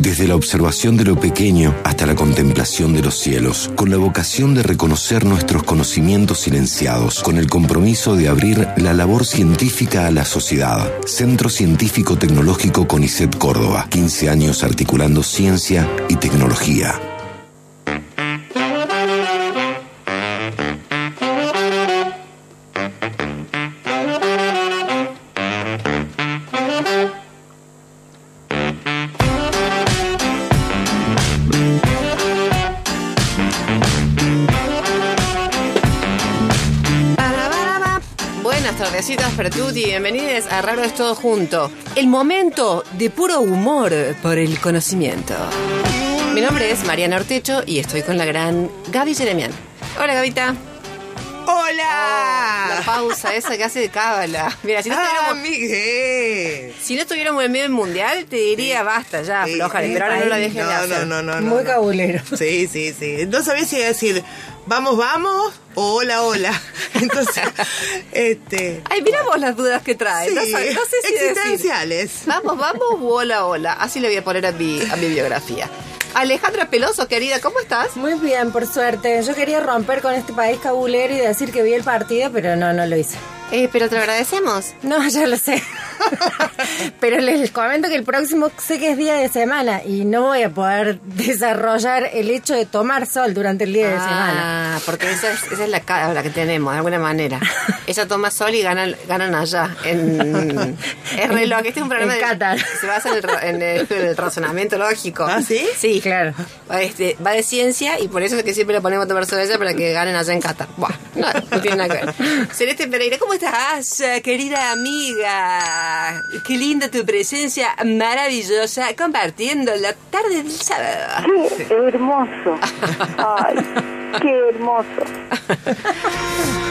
Desde la observación de lo pequeño hasta la contemplación de los cielos, con la vocación de reconocer nuestros conocimientos silenciados, con el compromiso de abrir la labor científica a la sociedad. Centro Científico Tecnológico CONICET Córdoba, 15 años articulando ciencia y tecnología. Bienvenidos a Raro es Todo Junto. El momento de puro humor por el conocimiento. Mi nombre es Mariana Ortecho y estoy con la gran Gaby Jeremian. Hola Gavita. La ¡Hola! pausa esa que hace de cábala. Mira, si no, ¡Ah, Miguel! si no estuviéramos en medio del mundial, te diría basta ya, Sí, aflojale, sí, pero ahora no la dejes de no, hacer. no, no, no, Muy no. cabulero. Sí, sí, sí. No sabía si decir vamos, vamos o hola, hola. Entonces, este. Ay, mira vos las dudas que trae. Sí, no, sé- no sé si decir, existenciales. Vamos, vamos, u hola, hola. Así le voy a poner a mi, a mi biografía. Alejandra Peloso, querida, ¿cómo estás? Muy bien, por suerte. Yo quería romper con este país cabulero y decir que vi el partido, pero no, no lo hice. Eh, pero te lo agradecemos. No, ya lo sé. pero les comento que el próximo sé que es día de semana y no voy a poder desarrollar el hecho de tomar sol durante el día de semana. Ah, porque esa es, esa es la cara que tenemos, de alguna manera. Ella toma sol y ganan, ganan allá. En, es reloj. Este es un programa En de- Qatar. se basa en el, en el- en el razonamiento lógico. ¿Ah, sí? Sí, Claro. Va, este, va de ciencia y por eso es que siempre le ponemos a tomar sol a ella para que ganen allá en Qatar. Buah, no, no tiene nada que ver. Celeste Pereira, ¿cómo estás, eh, querida amiga? Qué linda tu presencia maravillosa compartiendo la tarde del sábado. Qué hermoso. Ay, qué hermoso.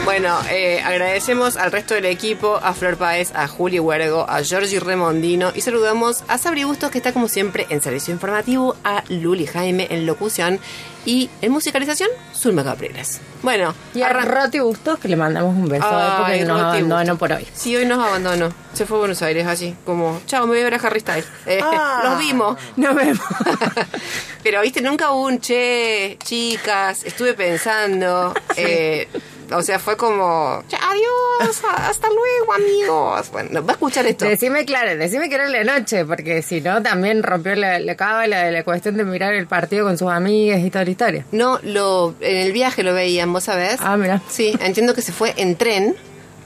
Bueno, eh, agradecemos al resto del equipo, a Flor Páez, a Juli Huergo, a Giorgi Remondino y saludamos a Sabri Bustos que está como siempre en servicio informativo, a Luli Jaime en locución y en musicalización, Zulma Capriles. Bueno, Y a Roti Bustos, que le mandamos un beso Ay, porque nos abandonó por hoy. Sí, hoy nos abandonó. Se fue a Buenos Aires así, como, chao, me voy a ver a Harry Styles. Eh, Ah. Los vimos. Nos vemos. Pero, viste, nunca hubo un che, chicas, estuve pensando. eh, o sea, fue como, "Ya, adiós, hasta luego, amigos. Bueno, va a escuchar esto. Decime, claro, decime que era en la noche, porque si no, también rompió la, la cábala de la cuestión de mirar el partido con sus amigas y toda la historia. No, lo, en el viaje lo veían, ¿vos sabés? Ah, mira. Sí, entiendo que se fue en tren,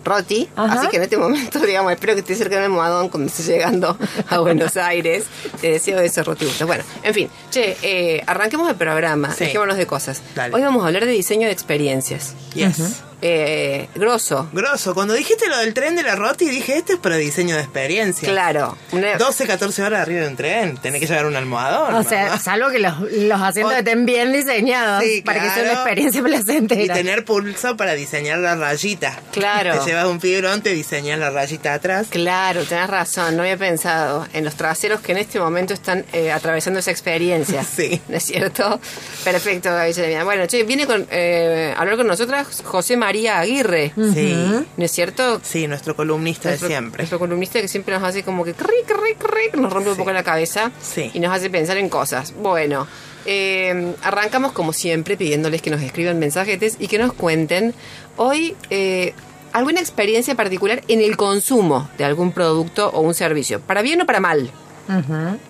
Roti, Ajá. así que en este momento, digamos, espero que esté cerca de Almohadón cuando esté llegando a Buenos Aires. Te deseo eso, Roti. Gusto. Bueno, en fin, che, eh, arranquemos el programa, Sí. dejémonos de cosas. Dale. Hoy vamos a hablar de diseño de experiencias. Yes. Eh, grosso, Grosso, cuando dijiste lo del tren de la Roti, dije, esto es para diseño de experiencia. claro. Una- 12, 14 horas arriba de un tren, tenés que llevar un almohadón. O sea, mamá. salvo que los, los asientos O- estén bien diseñados Sí, para que sea una experiencia Y placentera. tener pulso para diseñar la rayita. Claro. Te llevas un fibrón, te diseñas la rayita atrás. Claro, tenés razón, no había pensado en los traseros que en este momento están eh, atravesando esa experiencia. Sí. ¿No es cierto? Perfecto, Gaby. Bueno, che, viene con, eh, a hablar con nosotras José María Aguirre, Sí. ¿no es cierto? Sí, nuestro columnista Nuestro- de siempre. Nuestro columnista que siempre nos hace como que cric, cric, cric, nos rompe un poco la cabeza Sí. y nos hace pensar en cosas. Bueno, eh, arrancamos como siempre pidiéndoles que nos escriban mensajetes y que nos cuenten hoy eh, alguna experiencia particular en el consumo de algún producto o un servicio, para bien o para mal.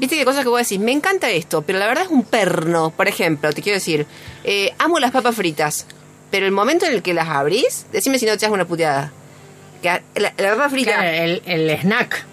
Viste que cosas que vos decís, me encanta esto, pero la verdad es un perno. Por ejemplo, te quiero decir, eh, amo las papas fritas, pero el momento en el que las abrís, decime si no te das una puteada. Que la, la papa frita, Claro, el, el snack.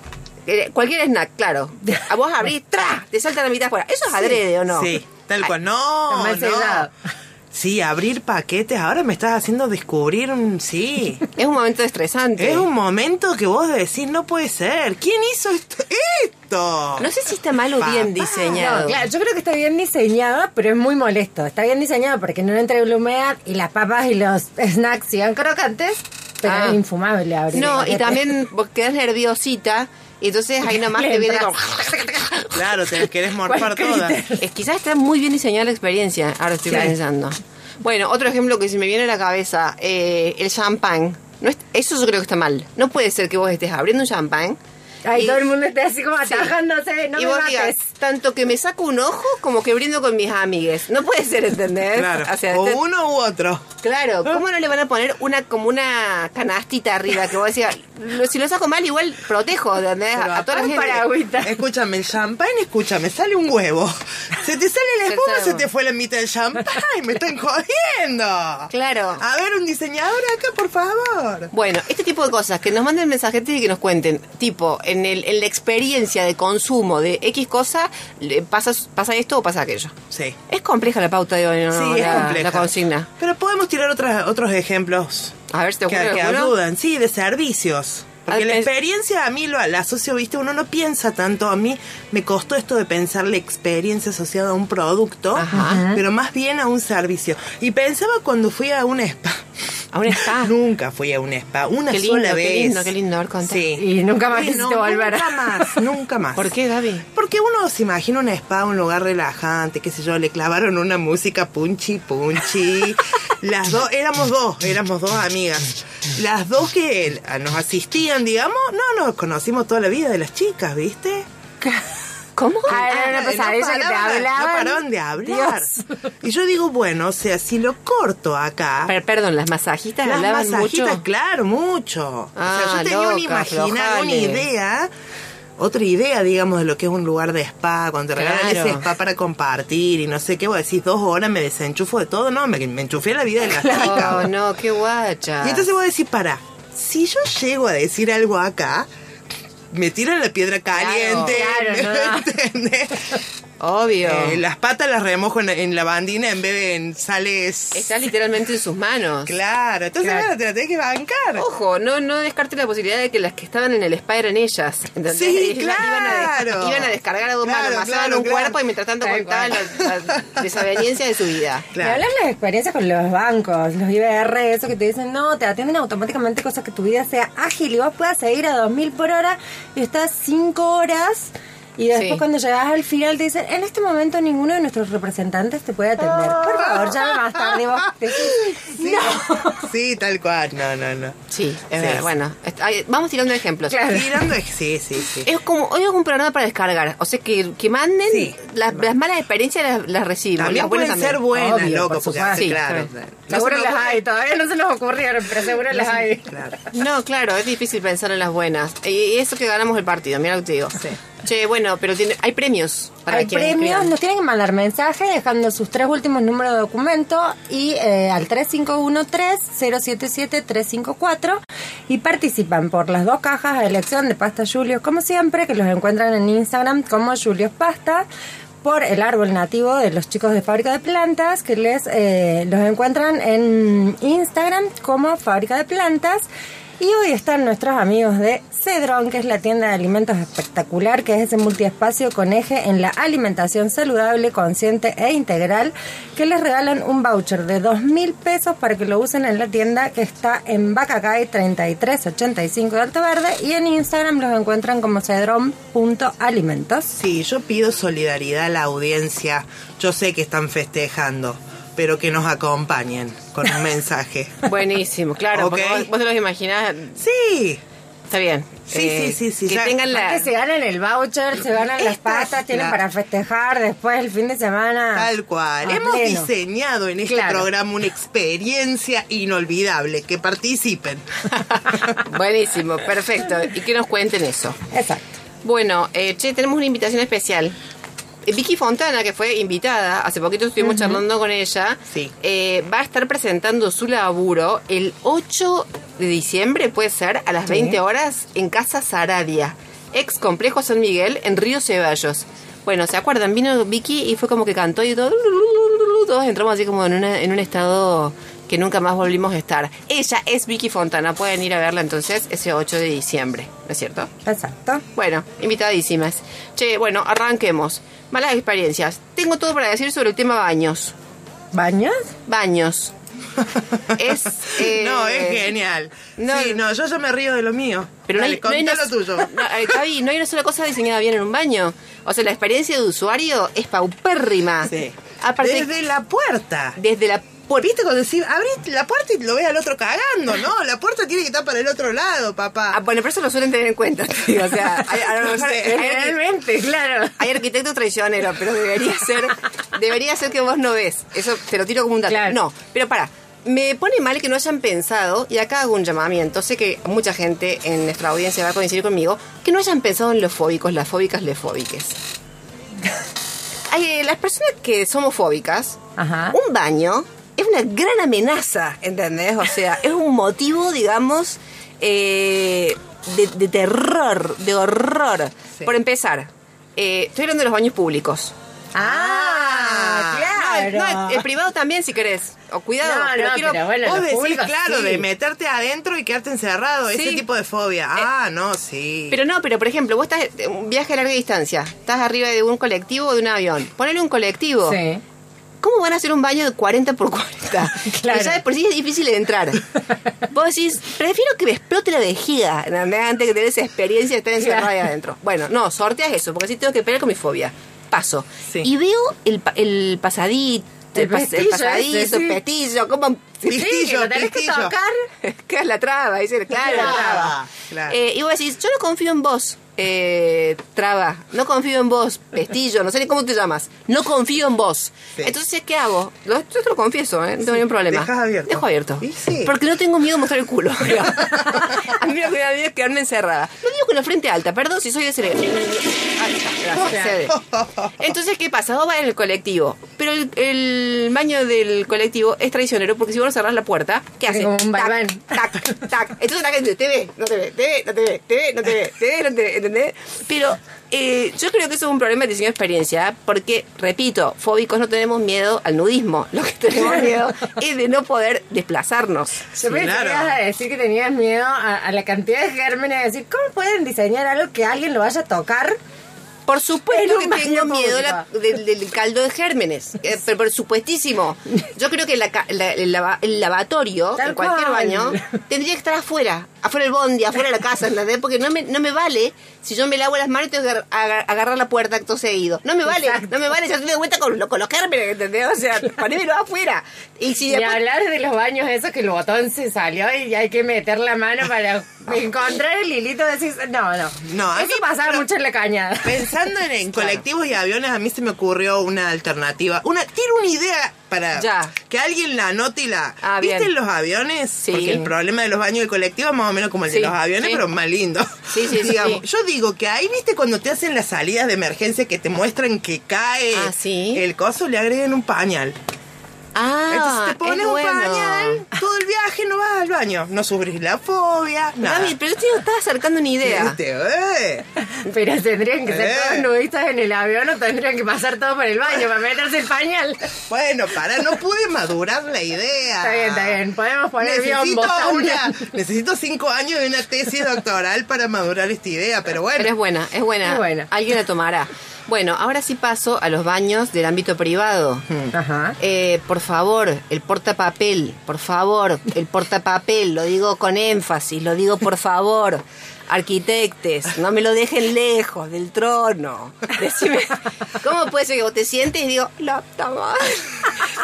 eh, cualquier snack, claro. A vos abrís, ¡tra! Te salta la mitad afuera. ¿Eso es adrede o no? Sí, tal cual. No, Está mal no. Sí, abrir paquetes. Ahora me estás haciendo descubrir un... Sí. Es un momento estresante. Es un momento que vos decís, no puede ser. ¿Quién hizo esto? ¡Esto! No sé si está mal o bien diseñado. No, claro, yo creo que está bien diseñada, pero es muy molesto. Está bien diseñado porque no entra la humedad y las papas y los snacks sigan crocantes, pero Ah. es infumable abrir No, y también vos quedás nerviosita y entonces ahí nomás te viene como... Claro, te querés morfar todas. Es, quizás está muy bien diseñada la experiencia, ahora estoy Sí. pensando. Bueno, otro ejemplo que se me viene a la cabeza, eh, el champán. No es- eso yo creo que está mal. No puede ser que vos estés abriendo un champán Ay, Y- todo el mundo está así como Sí. atajándose, no y me vos mates. digas, tanto que me saco un ojo como que brindo con mis amigues. No puede ser, ¿entendés? Claro. O sea, o te- uno u otro. Claro, ¿cómo no le van a poner una como una canastita arriba que vos decías, si lo saco mal igual protejo, ¿entendés? Pero A, toda la gente. Escúchame, el champán, escúchame, sale un huevo. Se te sale la espuma, se te fue la mitad del champán. Me están jodiendo. Claro. A ver, un diseñador acá, por favor. Bueno, este tipo de cosas, que nos manden mensajetes y que nos cuenten, tipo, en, el, en la experiencia de consumo de X cosa, pasa, pasa esto o pasa aquello. Sí. Es compleja la pauta de hoy, ¿no? Sí, es compleja. la consigna. Pero podemos tirar otras, otros ejemplos A ver si te que, ocurre que alguno. ayudan, sí, de servicios. Porque Ah, la experiencia a mí lo la asocio, viste, uno no piensa tanto. A mí me costó esto de pensar la experiencia asociada a un producto, Ajá. pero más bien a un servicio. Y pensaba cuando fui a un spa. A un spa. Nunca fui a un spa, una Qué lindo, sola qué vez. lindo, qué lindo, a ver, contá. Sí. Y nunca más quisiste volver. Nunca más, nunca más. ¿Por qué, Gaby? Porque uno se imagina un spa, un lugar relajante, qué sé yo, le clavaron una música punchi punchi. Las dos, éramos dos, éramos dos amigas. Las dos que nos asistían, digamos, no nos conocimos toda la vida de las chicas, ¿viste? ¿Cómo? Ah, era una no pesadilla que te paraban- hablaban. No paraban de hablar. Dios. Y yo digo, bueno, o sea, si lo corto acá. Per- perdón, las masajistas Las hablaban masajitas, mucho. claro, mucho. Ah, o sea, yo tenía un loca, imaginar, una idea, otra idea, digamos, de lo que es un lugar de spa, cuando te regalan Claro. ese spa para compartir y no sé qué, vos decís dos horas, me desenchufo de todo, no, me, me enchufé a la vida de la chica. Oh, no, qué guacha. Y entonces vos decís, para, si yo llego a decir algo acá, me tiran la piedra caliente, Claro, no. Obvio. Eh, las patas las remojo en, en la bandina en vez de en sales. Está literalmente en sus manos. Claro, entonces Claro. bueno, te la tenés que bancar. Ojo, no, no descarte la posibilidad de que las que estaban en el spa eran ellas. ¿entendés? Sí, Iban a, des- claro. iban a descargar a dos Claro, manos, pasaban claro, un claro. cuerpo y mientras tanto contaban la, la desaveniencia de su vida. Y Claro. hablar las experiencias con los bancos, los IBR, eso que te dicen, no, te atienden automáticamente, cosas que tu vida sea ágil y vos puedas seguir a 2000 por hora y estás 5 horas. Y después Sí. cuando llegas al final te dicen, en este momento ninguno de nuestros representantes te puede atender. Por favor, llame más tarde y vos Sí, sí, tal cual. No, no, no. Sí, es Sí. verdad. Bueno, vamos tirando ejemplos. Claro. Tirando, sí, sí, sí. Es como, hoy es un programa para descargar. O sea, que, que manden Sí. las, las malas experiencias las, las recibimos. También las buenas pueden ser buenas, Obvio, loco, por porque. Sí, claro. No seguro se las ocurre- hay, todavía no se nos ocurrieron, pero seguro las hay. Claro. No, claro, es difícil pensar en las buenas. Y eso que ganamos el partido, mira lo que te digo. Che, bueno, pero tiene, hay premios para Hay premios, escriban. nos tienen que mandar mensaje dejando sus tres últimos números de documento y eh, al 3513-077-354 y participan por las dos cajas de elección de pasta Julios, como siempre, que los encuentran en Instagram como Julios Pasta por el árbol nativo de los chicos de Fábrica de Plantas, que les eh, los encuentran en Instagram como Fábrica de Plantas. Y hoy están nuestros amigos de Cedrón, que es la tienda de alimentos espectacular, que es ese multiespacio con eje en la alimentación saludable, consciente e integral, que les regalan un voucher de dos mil pesos para que lo usen en la tienda que está en Bacacay 3385 de Alto Verde y en Instagram los encuentran como cedrón.alimentos. Sí, yo pido solidaridad a la audiencia. Yo sé que están festejando, pero que nos acompañen con un mensaje. Buenísimo, claro, porque vos, vos te los imaginás. Sí, Está bien. Sí, Eh, sí, sí, sí, Que ya- tengan la. Que se ganan el voucher, se ganan las Esta patas, tienen la- para festejar después el fin de semana. tal cual. a Hemos pleno. diseñado en este Claro. programa una experiencia inolvidable. Que participen. Buenísimo, perfecto. Y que nos cuenten eso. Exacto. Bueno, eh, che, tenemos una invitación especial. Eh, Vicky Fontana, que fue invitada, hace poquito estuvimos charlando con ella, Sí. eh, va a estar presentando su laburo el 8 de diciembre, puede ser, a las 20 horas, en Casa Saradia, ex Complejo San Miguel, en Río Ceballos. Bueno, ¿se acuerdan? Vino Vicky y fue como que cantó y todo, todos entramos así como en, una- en un estado que nunca más volvimos a estar. Ella es Vicky Fontana, pueden ir a verla entonces ese 8 de diciembre, ¿no es cierto? Exacto. Bueno, invitadísimas. Che, bueno, arranquemos. Malas experiencias. Tengo todo para decir sobre el tema baños. ¿Baños? Baños. es. eh, no, es genial. no- sí, no, yo, yo me río de lo mío. Pero no hay, no hay una, lo tuyo. No, eh, no hay una sola cosa diseñada bien en un baño. O sea, la experiencia de usuario es paupérrima. Sí. Aparte, Desde la puerta. desde la Por, ¿Viste cuando decís, abrís la puerta y lo ves al otro cagando, ¿no? La puerta tiene que estar para el otro lado, papá. Ah, bueno, pero eso lo suelen tener en cuenta, digo, o sea, hay, a lo No sé. Realmente, claro. Hay arquitectos traicioneros, pero debería ser, debería ser que vos no ves. Eso te lo tiro como un dato. Claro. No, pero para. Me pone mal que no hayan pensado, y acá hago un llamamiento, sé que mucha gente en nuestra audiencia va a coincidir conmigo, que no hayan pensado en los fóbicos, las fóbicas, les fóbiques. Hay, eh, las personas que somos fóbicas, Ajá. un baño es una gran amenaza, ¿entendés? O sea, es un motivo, digamos, eh, de, de terror, de horror. Sí. Por empezar, eh, estoy hablando de los baños públicos. Ah, claro. No, no, el privado también, si querés. O cuidado, No, pero no, quiero- pero bueno, Vos los decís, públicos, claro, sí. de meterte adentro y quedarte encerrado, Sí. ese tipo de fobia. Ah, no, sí. Pero no, pero por ejemplo, vos estás en un viaje a larga distancia, estás arriba de un colectivo o de un avión. Ponele un colectivo. Sí. ¿Cómo van a hacer un baño de 40 por 40? Claro. Ya de por sí es difícil de entrar. Vos decís, prefiero que me explote la vejiga antes que tener esa experiencia de estar encerrada ahí adentro. Bueno, no, sorteas eso, porque así tengo que pelear con mi fobia. Paso. Sí. Y veo el, el pasadito. El, El pas- el pestillo pasadizo, sí. pestillo, ¿cómo? Pistillo, Sí, que lo tenés que tocar. que es la traba, dice, claro, la traba. claro. Eh, y vos decís, yo no confío en vos, eh, traba, no confío en vos, pestillo, no sé ni cómo te llamas, no confío en vos. Sí. Entonces, ¿qué hago? Lo- yo te lo confieso, ¿eh? no tengo ningún problema. dejas abierto. Dejo abierto. Y sí. Porque no tengo miedo de mostrar el culo. a mí lo que me da miedo es quedarme encerrada. Lo digo con la frente alta, perdón si soy de cerebro. Ahí está, gracias, cede. Entonces, ¿qué pasa? Vos vas en el colectivo, pero el, el baño del colectivo es traicionero porque si vos no cerrás la puerta, ¿qué hace? Como un Tac, tac, tac. Entonces la gente te ve, no te ve, te ve, no te ve, te ve, no te ve, te ve, no te ve, ¿entendés? Pero eh, yo creo que eso es un problema de diseño de experiencia, porque, repito, fóbicos no tenemos miedo al nudismo. Lo que tenemos miedo es de no poder desplazarnos. Yo pensé claro. que ibas a decir que tenías miedo a, a la cantidad de gérmenes, decir, ¿cómo pueden diseñar algo que alguien lo vaya a tocar? Por supuesto que tengo miedo la- del, del caldo de gérmenes, eh, pero por supuestísimo. Yo creo que la la- el, lava- el lavatorio, Tal en cualquier cual. baño, tendría que estar afuera, afuera del bondi, afuera de la casa, ¿entendés? Porque no me, no me vale, si yo me lavo las manos, tengo que agar- agar- agarrar la puerta acto seguido. No me vale, Exacto. no me vale, ya te doy cuenta con, con los gérmenes, ¿entendés? O sea, ponémelo afuera. Y si Y después- hablar de los baños, eso que el botón se salió y hay que meter la mano para encontrar el hilito, decís, no, no. No, a eso mí- pasaba pero- mucho en la cañada. Pensando en, en colectivos y aviones, a mí se me ocurrió una alternativa. Una, tiro una idea para Ya. que alguien la anote y la. Ah, ¿Viste en los aviones? Sí. Porque el problema de los baños de colectivo es más o menos como el Sí, de los aviones, sí. pero más lindo. Sí, sí, Digamos. Yo digo que ahí, ¿viste cuando te hacen las salidas de emergencia que te muestran que cae Ah, el coso? Le agregan un pañal. Ah, Entonces te es pones un bueno. pañal, viaje no vas al baño. No sufrís la fobia, nada. Gaby, pero yo te estaba acercando una idea. ¿Viste? Eh. Pero tendrían que ser Eh. todos nudistas en el avión o tendrían que pasar todo por el baño para meterse el pañal. Bueno, para, no pude madurar la idea. Está bien, está bien. Podemos poner Necesito, una, necesito cinco años de una tesis doctoral para madurar esta idea, pero bueno. Pero es buena, es buena. Es buena. Alguien la tomará. Bueno, ahora sí paso a los baños del ámbito privado. Ajá. Eh, por favor, el portapapel, por favor, el portapapel, lo digo con énfasis, lo digo por favor. Arquitectes, no me lo dejen lejos del trono. Decime, ¿cómo puede ser que vos te sientes y digo, la puta madre?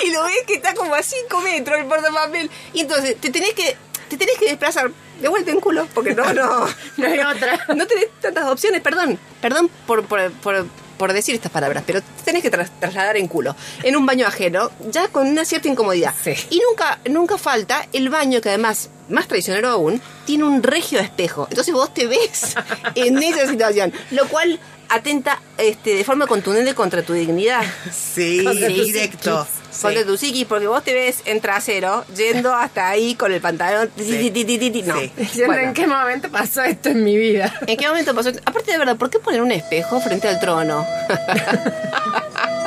Y lo ves que está como a 5 metros el portapapel. Y entonces te tenés que, te tenés que desplazar de vuelta en culo, porque no, no. No hay otra. No tenés tantas opciones, perdón. Perdón por, por, por, por decir estas palabras, pero te tenés que tras- trasladar en culo. En un baño ajeno, ya con una cierta incomodidad. Sí. Y nunca, nunca falta el baño que además, más traicionero aún, tiene un regio espejo. Entonces vos te ves en esa situación. Lo cual atenta este, de forma contundente contra tu dignidad. Sí, Contra tu directo. Contra tu psiquis, porque vos te ves en trasero, yendo hasta ahí con el pantalón. ti, ti, ti, ti, ti, ti. No. Sí. Diciendo, Bueno. ¿en qué momento pasó esto en mi vida? ¿En qué momento pasó? Aparte de verdad, ¿por qué poner un espejo frente al trono?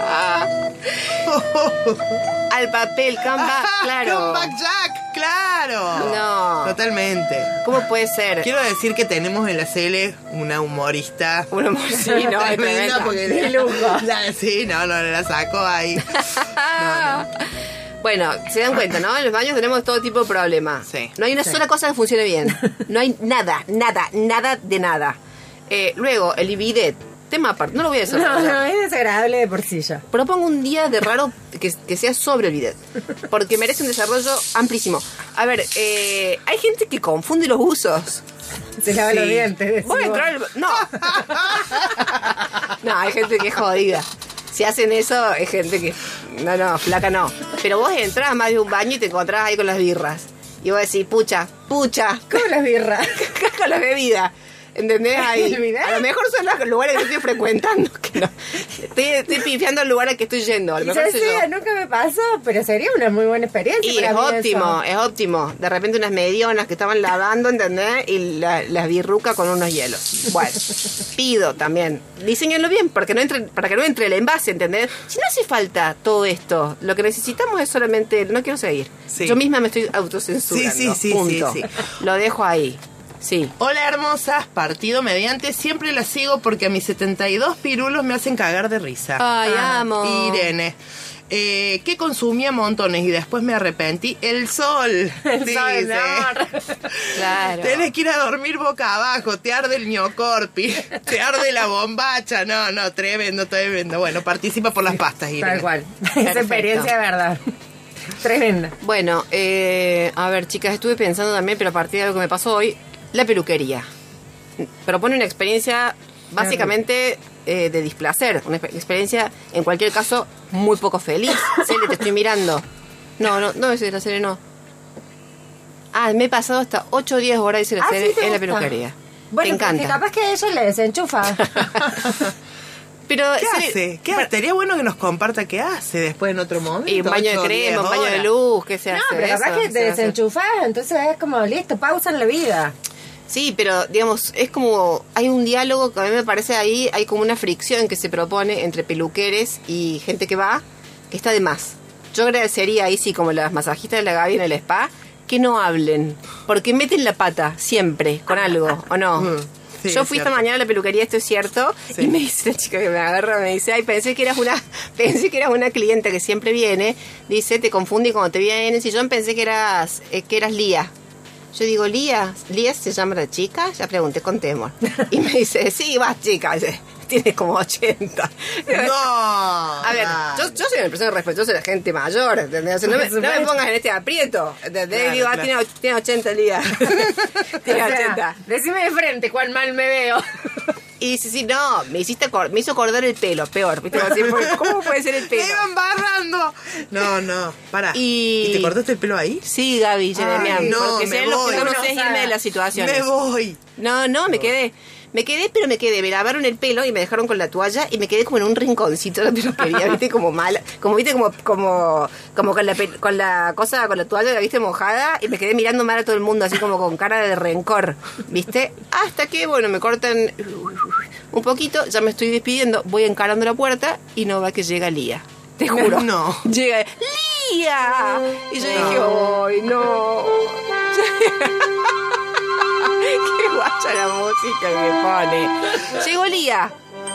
al papel, comeback, claro. Comeback Jack, claro. No. Totalmente. ¿Cómo puede ser? Quiero decir que tenemos en la CL una humorista. Un amor, sí, no, es Tremenda, tremenda. porque De lujo. La- sí, no, no, la sacó ahí. Bueno, se dan cuenta, ¿no? En los baños tenemos todo tipo de problemas. Sí. No hay una sola cosa que funcione bien. No hay nada, nada, nada de nada. Eh, luego, el bidet. Tema aparte, no lo voy a No, desarrollar. no, es desagradable de por sí ya. Propongo un día de raro que, que sea sobre el bidet. Porque merece un desarrollo amplísimo. A ver, eh, hay gente que confunde los usos. Se lava los dientes. Voy a entrar al- No. no, hay gente que es jodida. Si hacen eso, es gente que. No, no, flaca no. Pero vos entras a más de un baño y te encontrás ahí con las birras. Y vos decís, pucha, pucha. ¿Cómo las birras? con las bebidas. ¿Entendés? Ahí. A lo mejor son los lugares que estoy frecuentando. Que no. estoy, estoy pifiando el lugar al que estoy yendo. A lo Ya mejor soy yo. sé, nunca me pasó, pero sería una muy buena experiencia. Y para es mí óptimo, eso. es óptimo. De repente unas medionas que estaban lavando, ¿entendés? Y la- las birruca con unos hielos. Bueno, pido también. Diseñenlo bien porque no entre, para que no entre el envase, ¿entendés? Si no hace falta todo esto, lo que necesitamos es solamente... No quiero seguir. Sí. Yo misma me estoy autocensurando. Sí, sí, sí, punto. sí, sí. Lo dejo ahí. Sí. Hola hermosas, partido mediante, siempre las sigo porque a mis 72 pirulos me hacen cagar de risa. Ay, amo. Irene. Eh, que consumía montones y después me arrepentí. El sol. El dice. sol, no. Claro. Tenés que ir a dormir boca abajo, te arde el ñocorpi, te arde la bombacha. No, no, tremendo, tremendo. Bueno, participa por las pastas, Irene. Tal cual. Esa experiencia de verdad. Tremenda. Bueno, eh, a ver, chicas, estuve pensando también, pero a partir de algo que me pasó hoy, la peluquería. Propone una experiencia básicamente eh, de displacer, una exper- experiencia, en cualquier caso, muy poco feliz. Cele, te estoy mirando. No, no, no, la Cele, no. Ah, me he pasado hasta 8 o 10 horas, dice la Ah, Cele, ¿sí te en la peluquería. Bueno, te encanta. capaz que a ella le desenchufa. Pero, ¿Qué Cele, hace? ¿Qué hace? Estaría bueno que nos comparta qué hace después en otro momento. Y un baño de crema, un baño de luz, ¿qué se no, hace? pero capaz eso? que te desenchufás, entonces es como, listo, pausa en la vida. Sí, pero digamos, es como, hay un diálogo que a mí me parece ahí, hay como una fricción que se propone entre peluqueres y gente que va, que está de más. Yo agradecería ahí, sí, como las masajistas de la Gaby en el spa, que no hablen, porque meten la pata siempre con algo, ¿o no? Mm, sí, Yo es fui esta mañana a la peluquería, esto es cierto, Sí. y me dice la chica que me agarra, me dice, ay, pensé que eras una, pensé que eras una clienta que siempre viene, dice, te confundí cuando te vienes, y yo pensé que eras, eh, que eras Lía. Yo digo, Lía, ¿Lía se llama la chica? Ya pregunté con temor. Y me dice, sí, vas chica, dice, tiene como 80. No. A ver, yo, yo soy una persona respetuosa de la gente mayor, ¿entendés? O sea, no, me, no pongas en este aprieto, ¿entendés? Claro, digo, ah, claro. tiene, tiene 80 Lía. tiene O sea, 80. decime de frente cuán mal me veo. Y dice, sí, no, me hiciste me hizo cortar el pelo, peor. ¿viste? ¿Cómo puede ser el Me pelo? iban barrando. No, no, para. Y- te cortaste el pelo ahí? Sí, Gaby, Jeremiah, no, porque me sé lo que voy. no No, sé irme de las situaciones. Me voy. No, no, me quedé. Me quedé, pero me quedé. Me lavaron el pelo y me dejaron con la toalla y me quedé como en un rinconcito de la peluquería, ¿viste? Como mala. Como, ¿viste? Como, como, como con la, con la cosa, con la toalla, ¿viste? Mojada y me quedé mirando mal a todo el mundo, así como con cara de rencor, ¿viste? Hasta que, bueno, me cortan un poquito, ya me estoy despidiendo, voy encarando la puerta y no va que llega Lía. Te juro. No. Llega, ¡Lía! Y yo dije, ¡ay, no! Qué guacha la música que pone. Llegó Lía.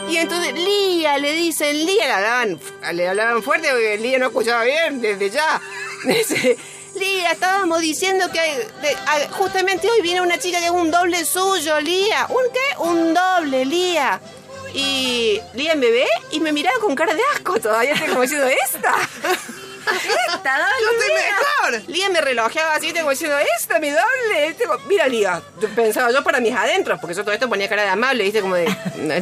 Y entonces, Lía, le dicen, Lía, le hablaban, le hablaban fuerte porque Lía no escuchaba bien desde ya. Lía, estábamos diciendo que justamente hoy viene una chica que es un doble suyo, Lía. ¿Un qué? Un doble, Lía. Y Lía me ve y me miraba con cara de asco todavía, como diciendo, ¿esta? Esta, dale, Yo estoy mejor. Lía me relojeaba así, tengo diciendo, esta, mi doble. este, Mira, Lía, yo pensaba yo para mis adentros, porque yo todo esto ponía cara de amable, viste, como de,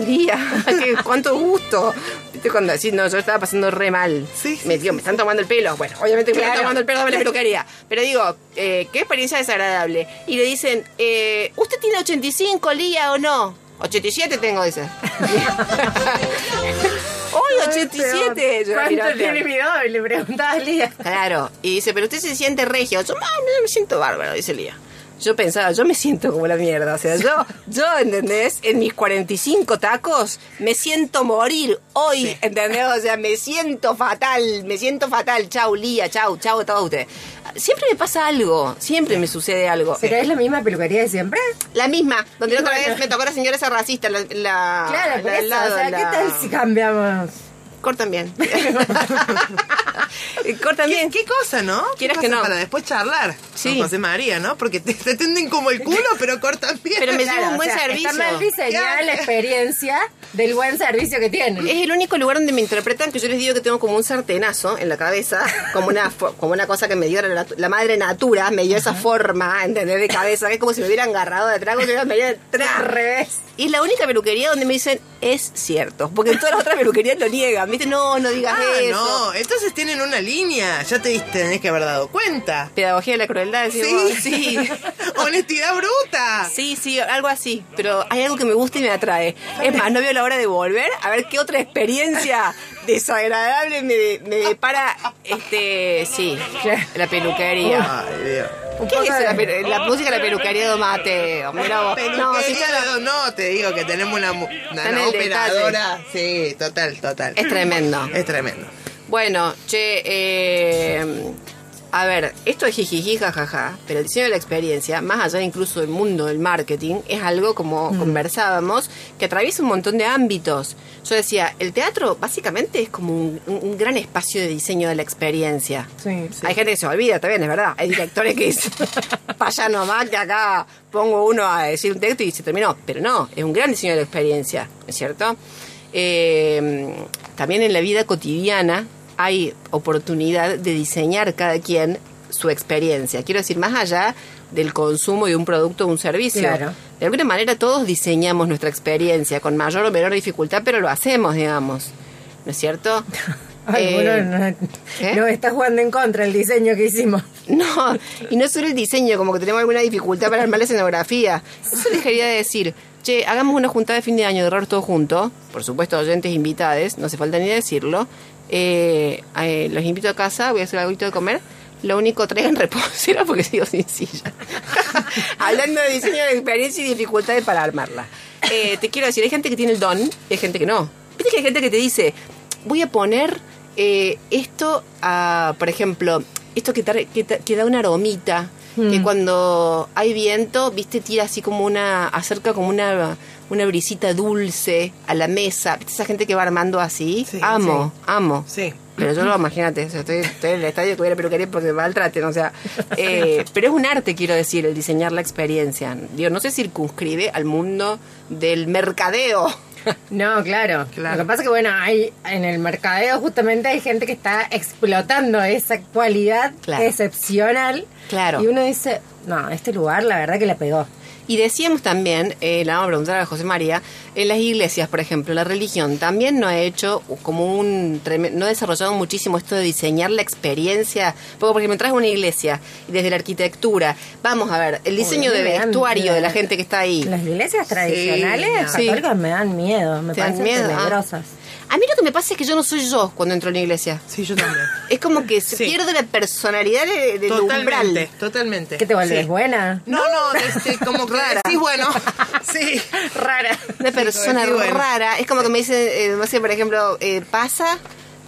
Lía, qué, cuánto gusto. Viste, cuando decís, no, yo estaba pasando re mal. Sí, sí, me, sí, digo, me están tomando el pelo. Bueno, obviamente me están Claro. tomando el pelo de la peluquería. Pero digo, eh, qué experiencia desagradable. Y le dicen, eh, ¿usted tiene 85, Lía, o no? 87 tengo, dice. ¡Uy, 87! Yo ¿Cuánto tiene mi doble? Le preguntaba a Lía. Claro, y dice, pero usted se siente regio. Yo, "No, no, me siento bárbaro, dice Lía. Yo pensaba, yo me siento como la mierda. O sea, yo, yo, ¿entendés? En mis 45 tacos me siento morir hoy, ¿entendés? O sea, me siento fatal, me siento fatal. Chau, Lía, chau, chau a todos ustedes. Siempre me pasa algo, siempre me sucede algo. ¿Pero es la misma peluquería de siempre? La misma, donde la otra Bueno. vez me tocó la señora esa racista, la, la, Claro, la eso. lado, o sea, ¿qué tal si cambiamos? Cortan bien. Cortan ¿Qué, bien. qué cosa, no? ¿Qué Quieras que no. Para después charlar. Sí. con José María, ¿no? Porque te, te tienden como el culo, pero cortan bien. Pero me Claro, lleva un o buen sea, servicio. Está mal diseñada la experiencia del buen servicio que tienen. Es el único lugar donde me interpretan que yo les digo que tengo como un sartenazo en la cabeza, como una como una cosa que me dio la, madre natura, me dio esa forma, ¿entendés? De cabeza, que es como si me hubieran agarrado de trago, me dio detrás. Al revés. Y es la única peluquería donde me dicen, es cierto. Porque en todas las otras peluquerías lo niegan. ¿Viste? No, no digas Ah, eso. no, entonces tienen una línea. Ya te diste, tenés que haber dado cuenta. Pedagogía de la crueldad, Sí, sí. Honestidad bruta. Sí, sí, algo así. Pero hay algo que me gusta y me atrae. Es más, no veo la hora de volver a ver qué otra experiencia desagradable me, me depara, este, sí, la peluquería. Ay, Dios. ¿Qué es eso? La, pe- la música de la peluquería de Mateo. Mira vos. No, si está- no, te digo que tenemos una, una, operadora. Sí, total, total. es tremendo. Es tremendo. Bueno, che, eh, a ver, esto es jijiji, jajaja, pero el diseño de la experiencia, más allá incluso del mundo del marketing, es algo como conversábamos, que atraviesa un montón de ámbitos. Yo decía, el teatro básicamente es como un, un- un gran espacio de diseño de la experiencia. Sí. Hay gente que se olvida, también es verdad. Hay directores que dicen, vaya nomás que acá pongo uno a decir un texto y se terminó. Pero no, es un gran diseño de la experiencia, ¿no es cierto? Eh, también en la vida cotidiana hay oportunidad de diseñar cada quien su experiencia. Quiero decir, más allá del consumo de un producto o un servicio. Claro. De alguna manera todos diseñamos nuestra experiencia con mayor o menor dificultad, pero lo hacemos, digamos. ¿No es cierto? Eh, no, no, está jugando en contra el diseño que hicimos. no, y no solo el diseño, como que tenemos alguna dificultad para armar la escenografía. Eso les quería decir. Che, hagamos una juntada de fin de año de error todos juntos. Por supuesto, oyentes invitados, no hace falta ni decirlo. Eh, eh, los invito a casa, voy a hacer algo de comer. Lo único, traigan reposera porque sigo sin silla. Hablando de diseño de experiencia y dificultades para armarla. Eh, te quiero decir, hay gente que tiene el don y hay gente que no. Viste que hay gente que te dice, voy a poner esto a, por ejemplo, esto que, que, que da una aromita, que cuando hay viento, viste, tira así como una, acerca como una, una brisita dulce a la mesa. ¿Viste esa gente que va armando así? Sí, amo, amo. Sí. Pero yo lo imagínate, o sea, estoy, estoy en el estadio que hubiera peluquería porque me maltraten, o sea. eh, pero es un arte, quiero decir, el diseñar la experiencia. Digo, no se circunscribe al mundo del mercadeo. No, claro. Claro. Lo que pasa es que, bueno, hay en el mercadeo justamente hay gente que está explotando esa cualidad Claro. excepcional. Claro. Y uno dice, no, este lugar la verdad que la pegó. Y decíamos también, eh, le vamos a preguntar a José María, en las iglesias, por ejemplo, la religión también no ha hecho como un, no ha desarrollado muchísimo esto de diseñar la experiencia, porque por ejemplo entras a una iglesia y desde la arquitectura, vamos a ver, el diseño de vestuario de la gente que está ahí. Las iglesias tradicionales Sí. católicas me dan miedo, me ¿Te dan parecen miedo? Ah. A mí lo que me pasa es que yo no soy yo cuando entro a una iglesia. Sí, yo también. Es como que se Sí. pierde la personalidad de- del Totalmente, umbral. totalmente. ¿Qué te vuelves Sí. buena? No, no, este, como que Rara. Sí, bueno. Sí. Rara. Una persona Sí, bueno. rara. Es como que me dicen, eh, no sé, por ejemplo, eh, ¿pasa?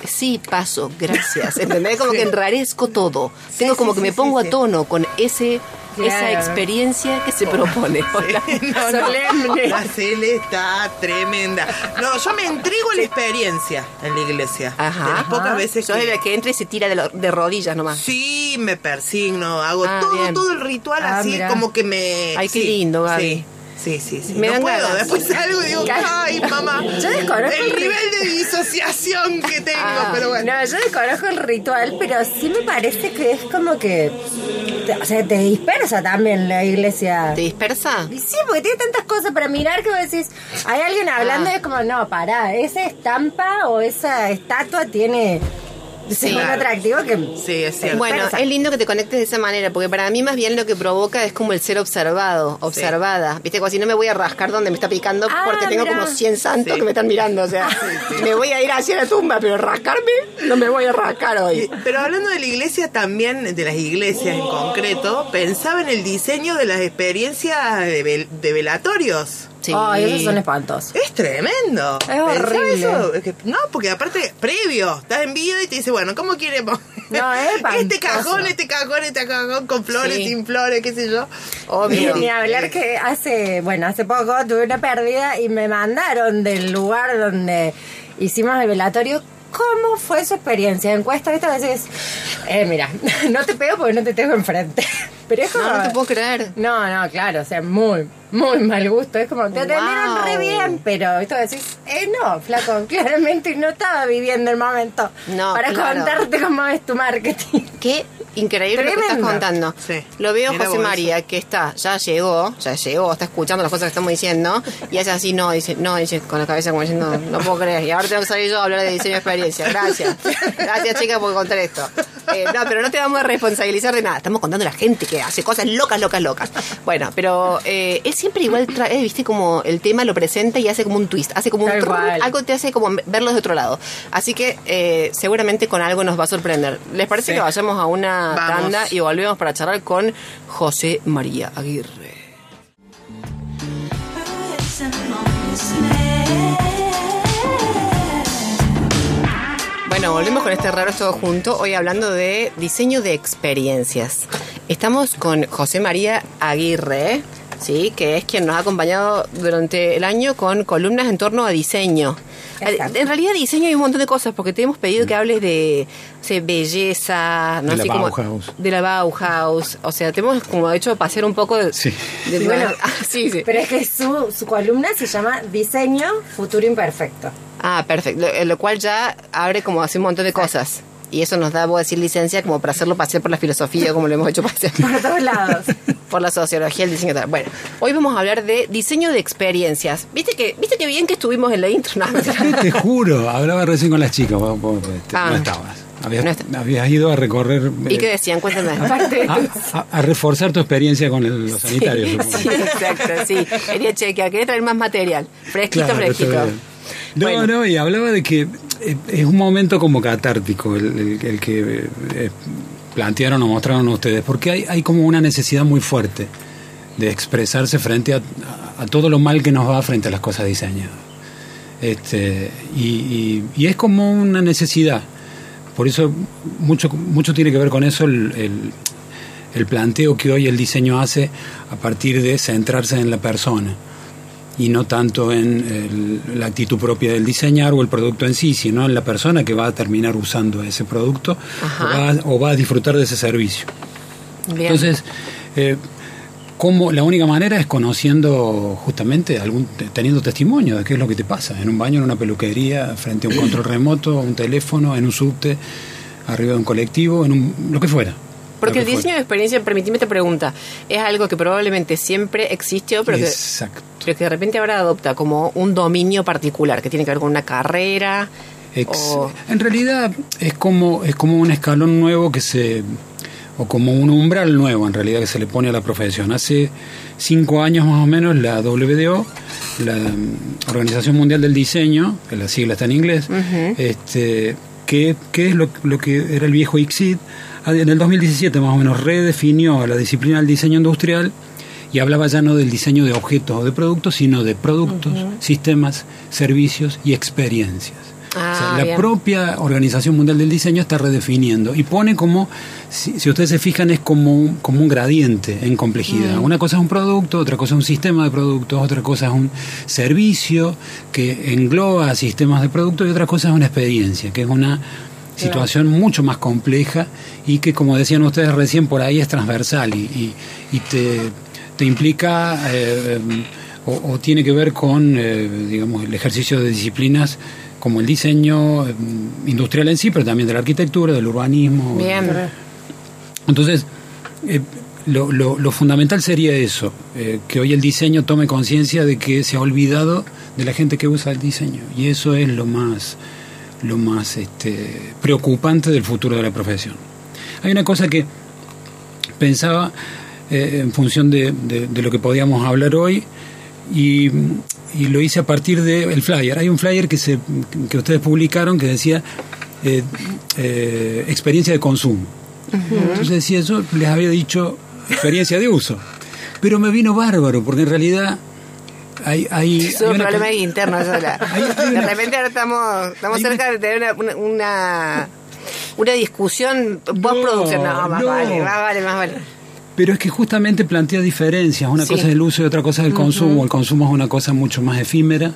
Sí, paso, gracias. ¿Entendés? Como que enrarezco todo. Tengo como sí, que me pongo sí, a tono con ese esa experiencia que se propone. Hola. No, no. Solemne. La Cele está tremenda. No, yo me entrego la experiencia en la iglesia. Ajá. De las pocas veces Sos que... la que entra y se tira de, lo- de rodillas nomás. Sí, me persigno, hago Ah, todo, bien. todo el ritual Ah, así, mirá. como que me... Ay, qué sí, lindo, Gaby. Sí, sí, sí. sí. Me no dan puedo, ganas. después salgo y digo, ay, mamá, Yo desconozco el el nivel de disociación que tengo, Ah, pero bueno. No, yo desconozco el ritual, pero sí me parece que es como que. O sea, te dispersa también la iglesia. ¿Te dispersa? Sí, porque tiene tantas cosas para mirar que vos decís, hay alguien hablando Ah. y es como, no, pará, esa estampa o esa estatua tiene Sí. un Claro. atractivo que... Sí, es cierto. Bueno, es lindo que te conectes de esa manera, porque para mí más bien lo que provoca es como el ser observado, observada. Viste, como si no me voy a rascar donde me está picando Ah, porque tengo mirá. como 100 santos Sí. que me están mirando. O sea, me voy a ir hacia la tumba, pero rascarme no me voy a rascar hoy. Pero hablando de la iglesia también, de las iglesias en concreto, pensaba en el diseño de las experiencias de, vel- de velatorios. Sí. Ay, esos son espantosos. Es tremendo. Es ¿Pensaba horrible. eso? Es que- no, porque aparte, previo, estás en vida y te dice, bueno, ¿cómo quiere poner? No, es Este cajón, este cajón, este cajón, con flores, Sí. sin flores, qué sé yo. Obvio. Ni hablar que hace, bueno, hace poco tuve una pérdida y me mandaron del lugar donde hicimos el velatorio. ¿Cómo fue su experiencia? Encuesta, esta vez es, eh, mira, no te pego porque no te tengo enfrente. Pero es como... No, no te puedo creer. No, no, claro, o sea, muy, muy mal gusto. Es como, te atendieron Wow. re bien, pero esto decís, eh, no, flaco, claramente no estaba viviendo el momento No, para claro. contarte cómo es tu marketing. Qué increíble lo que estás Tremendo. contando. Sí. Lo veo Mira José María, que está, ya llegó, ya llegó, está escuchando las cosas que estamos diciendo, y hace así, no, dice, no, dice, con la cabeza como diciendo, no puedo creer, y ahora tengo que salir yo a hablar de diseño de experiencia. Gracias. Gracias, chica, por contar esto. Eh, no, pero no te vamos a responsabilizar de nada. Estamos contando a la gente que hace cosas locas, locas, locas. Bueno, pero eh, él siempre igual trae, viste, como el tema lo presenta y hace como un twist, hace como un trrr, algo te hace como verlo de otro lado. Así que eh, seguramente con algo nos va a sorprender. ¿Les parece Sí. que vayamos a una Vamos. tanda y volvemos para charlar con José María Aguirre? Bueno, volvemos con este raro todo junto, hoy hablando de diseño de experiencias. Estamos con José María Aguirre, ¿sí? que es quien nos ha acompañado durante el año con columnas en torno a diseño. Exacto. En realidad diseño hay un montón de cosas, porque te hemos pedido que hables de o sea, belleza, no De la cómo- Bauhaus. de la Bauhaus. O sea, te hemos como hecho pasear un poco de... Sí. de- bueno, Ah, sí, sí. Pero es que su, su columna se llama Diseño Futuro Imperfecto. Ah, perfecto. Lo, lo cual ya abre como así un montón de cosas. Y eso nos da, voy a decir, licencia como para hacerlo pasear por la filosofía, como lo hemos hecho pasear Por todos lados. por la sociología, el diseño. tal. Bueno, hoy vamos a hablar de diseño de experiencias. ¿Viste que, ¿viste que bien que estuvimos en la intro? No. Te juro, hablaba recién con las chicas, vos, vos, este, Ah. no estabas. Habías, No está- habías ido a recorrer... ¿Y eh, qué decían? Cuéntame. A, tus- a- a reforzar tu experiencia con el- los sanitarios. supongo. Sí, exacto, sí. Quería chequear, quería traer más material. Fresquito, Claro, fresquito. No, Bueno. no, y hablaba de que eh, es un momento como catártico el, que eh, plantearon o mostraron ustedes, porque hay, hay como una necesidad muy fuerte de expresarse frente a todo lo mal que nos va frente a las cosas diseñadas. Este, y, y- y es como una necesidad. Por eso mucho, mucho tiene que ver con eso el, el- el planteo que hoy el diseño hace a partir de centrarse en la persona y no tanto en el- la actitud propia del diseñar o el producto en sí, sino en la persona que va a terminar usando ese producto o va, o va a disfrutar de ese servicio. Bien. Entonces, eh, ¿cómo? la única manera es conociendo justamente, algún, teniendo testimonio de qué es lo que te pasa, en un baño, en una peluquería, frente a un control remoto, un teléfono, en un subte, arriba de un colectivo, en un, lo que fuera. Porque el diseño de experiencia, permitime esta pregunta, es algo que probablemente siempre existió, pero que, Exacto. pero que de repente ahora adopta como un dominio particular, que tiene que ver con una carrera. Ex- o- En realidad es como, es como un escalón nuevo que se o como un umbral nuevo en realidad que se le pone a la profesión. Hace cinco años más o menos la WDO, la mm, Organización Mundial del Diseño, que la sigla está en inglés, este, que, que es lo, lo que era el viejo ICSID, en el 2017 más o menos redefinió a la disciplina del diseño industrial y hablaba ya no del diseño de objetos o de productos, sino de productos, sistemas, servicios y experiencias. Ah, O sea, la bien. propia Organización Mundial del Diseño está redefiniendo y pone como, si, si ustedes se fijan, es como un, como un gradiente en complejidad. Una cosa es un producto, otra cosa es un sistema de productos, otra cosa es un servicio que engloba sistemas de productos y otra cosa es una experiencia, que es una situación mucho más compleja y que, como decían ustedes recién, por ahí es transversal y, y- y te, te implica eh, o, o tiene que ver con, eh, digamos, el ejercicio de disciplinas como el diseño eh, industrial en sí, pero también de la arquitectura, del urbanismo. Bien. Entonces, eh, lo, lo- lo fundamental sería eso, eh, que hoy el diseño tome conciencia de que se ha olvidado de la gente que usa el diseño. Y eso es lo más, lo más este, preocupante del futuro de la profesión. Hay una cosa que pensaba eh, en función de, de- de lo que podíamos hablar hoy y, y lo hice a partir del flyer. Hay un flyer que, se, que ustedes publicaron que decía eh, eh, experiencia de consumo. Entonces decía, yo les había dicho experiencia de uso, pero me vino bárbaro porque en realidad hay... hay, Es un problema interno. eso de la- repente ahora estamos, estamos cerca de tener una, una, una, discusión postproducción. No, más no. vale, más vale, más vale. Pero es que justamente plantea diferencias. Una Sí. cosa es el uso y otra cosa es el consumo. El consumo es una cosa mucho más efímera,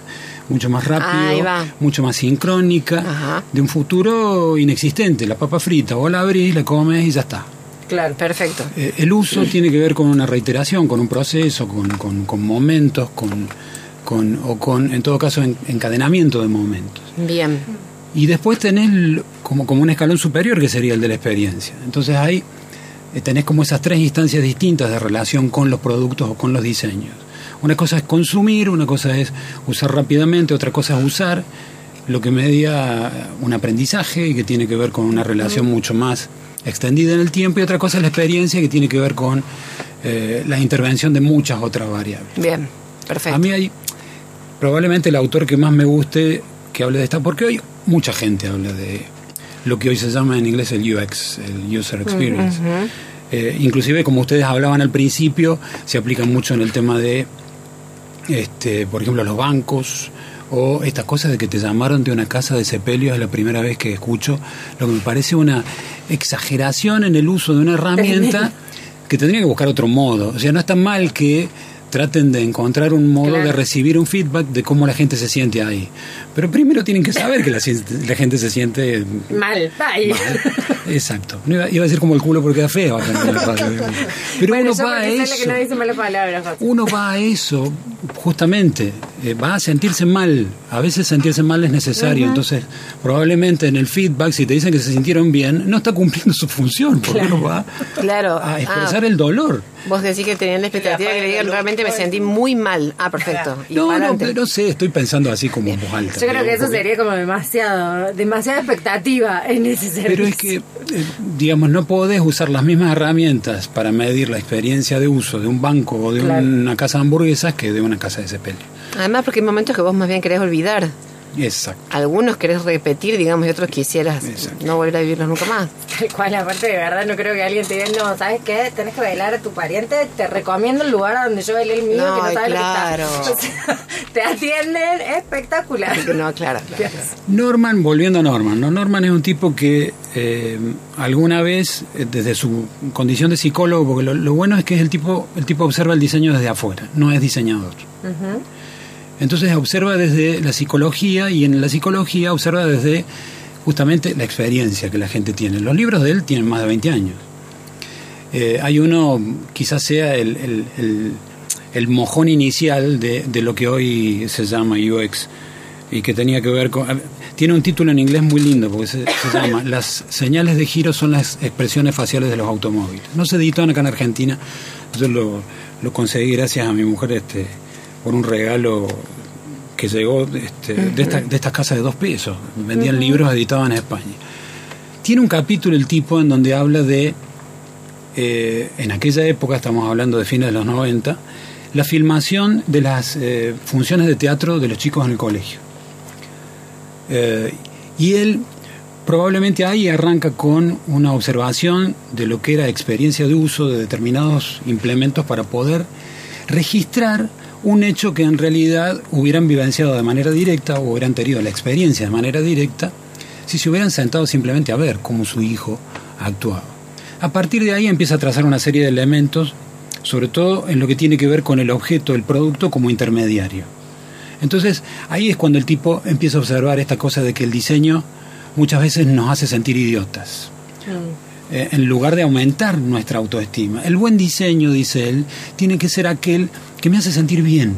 mucho más rápido, mucho más sincrónica, Ajá. de un futuro inexistente. La papa frita, vos la abrís, la comes y ya está. Claro. Perfecto. Eh, el uso tiene que ver con una reiteración, con un proceso, con, con- con momentos, con, con- o con, en todo caso, en- encadenamiento de momentos. Bien. Y después tenés como, como un escalón superior que sería el de la experiencia. Entonces ahí eh, tenés como esas tres instancias distintas de relación con los productos o con los diseños. Una cosa es consumir, una cosa es usar rápidamente, otra cosa es usar, lo que media un aprendizaje y que tiene que ver con una relación mucho más extendida en el tiempo, y otra cosa es la experiencia que tiene que ver con eh, la intervención de muchas otras variables. Bien. Perfecto. A mí hay probablemente el autor que más me guste que hable de esta, porque hoy mucha gente habla de lo que hoy se llama en inglés el UX, el User Experience. Eh, inclusive, como ustedes hablaban al principio, se aplica mucho en el tema de, este, por ejemplo, los bancos o estas cosas de que te llamaron de una casa de sepelio es la primera vez que escucho, lo que me parece una exageración en el uso de una herramienta que tendría que buscar otro modo. O sea, no está mal que traten de encontrar un modo Claro. de recibir un feedback de cómo la gente se siente ahí. Pero primero tienen que saber que la, la gente se siente Mal. Ay. Exacto. No iba, iba a decir como el culo porque queda feo. Pero bueno, uno va a eso. que no dice. Uno va a eso, justamente. eh, va a sentirse mal. A veces sentirse mal es necesario. Entonces, probablemente en el feedback, si te dicen que se sintieron bien, no está cumpliendo su función. Porque uno va Claro. a expresar Ah, el dolor. Vos decís que tenían la expectativa de que le digan realmente me sentí muy mal. Ah, perfecto. Y No, no, pero no sé, estoy pensando así como en voz alta. Yo creo que eso sería como demasiado, demasiada expectativa en ese servicio. Pero es que, eh, digamos, no podés usar las mismas herramientas para medir la experiencia de uso de un banco o de Claro. una casa de hamburguesas que de una casa de sepelio. Además, porque hay momentos que vos más bien querés olvidar. Exacto. Algunos querés repetir, digamos, y otros quisieras Exacto. no volver a vivirlos nunca más. Tal cual, aparte de verdad, no creo que alguien te diga, no, ¿sabes qué? Tenés que bailar a tu pariente, te recomiendo el lugar a donde yo bailé el mío, No, que no sabes claro. lo que está. O sea, te atienden espectacular. No, claro. claro. Norman, volviendo a Norman, ¿no? Norman es un tipo que eh, alguna vez, eh, desde su condición de psicólogo, porque lo, lo bueno es que es el tipo, el tipo observa el diseño desde afuera, no es diseñador. Entonces observa desde la psicología y en la psicología observa desde justamente la experiencia que la gente tiene. Los libros de él tienen más de 20 años. Eh, hay uno, quizás sea el, el- el- el mojón inicial de, de lo que hoy se llama UX y que tenía que ver con... Tiene un título en inglés muy lindo porque se, se llama Las señales de giro son las expresiones faciales de los automóviles. No se editó acá en Argentina, yo lo, lo conseguí gracias a mi mujer este por un regalo que llegó este, de, esta- de estas casas de dos pesos. Vendían libros editados en España. Tiene un capítulo el tipo en donde habla de eh, en aquella época, estamos hablando de fines de los 90, la filmación de las eh, funciones de teatro de los chicos en el colegio. Eh, y él probablemente ahí arranca con una observación de lo que era experiencia de uso de determinados implementos para poder registrar un hecho que en realidad hubieran vivenciado de manera directa o hubieran tenido la experiencia de manera directa si se hubieran sentado simplemente a ver cómo su hijo actuaba. A partir de ahí empieza a trazar una serie de elementos, sobre todo en lo que tiene que ver con el objeto, el producto como intermediario. Entonces ahí es cuando el tipo empieza a observar esta cosa de que el diseño muchas veces nos hace sentir idiotas. Eh, en lugar de aumentar nuestra autoestima. El buen diseño, dice él, tiene que ser aquel que me hace sentir bien.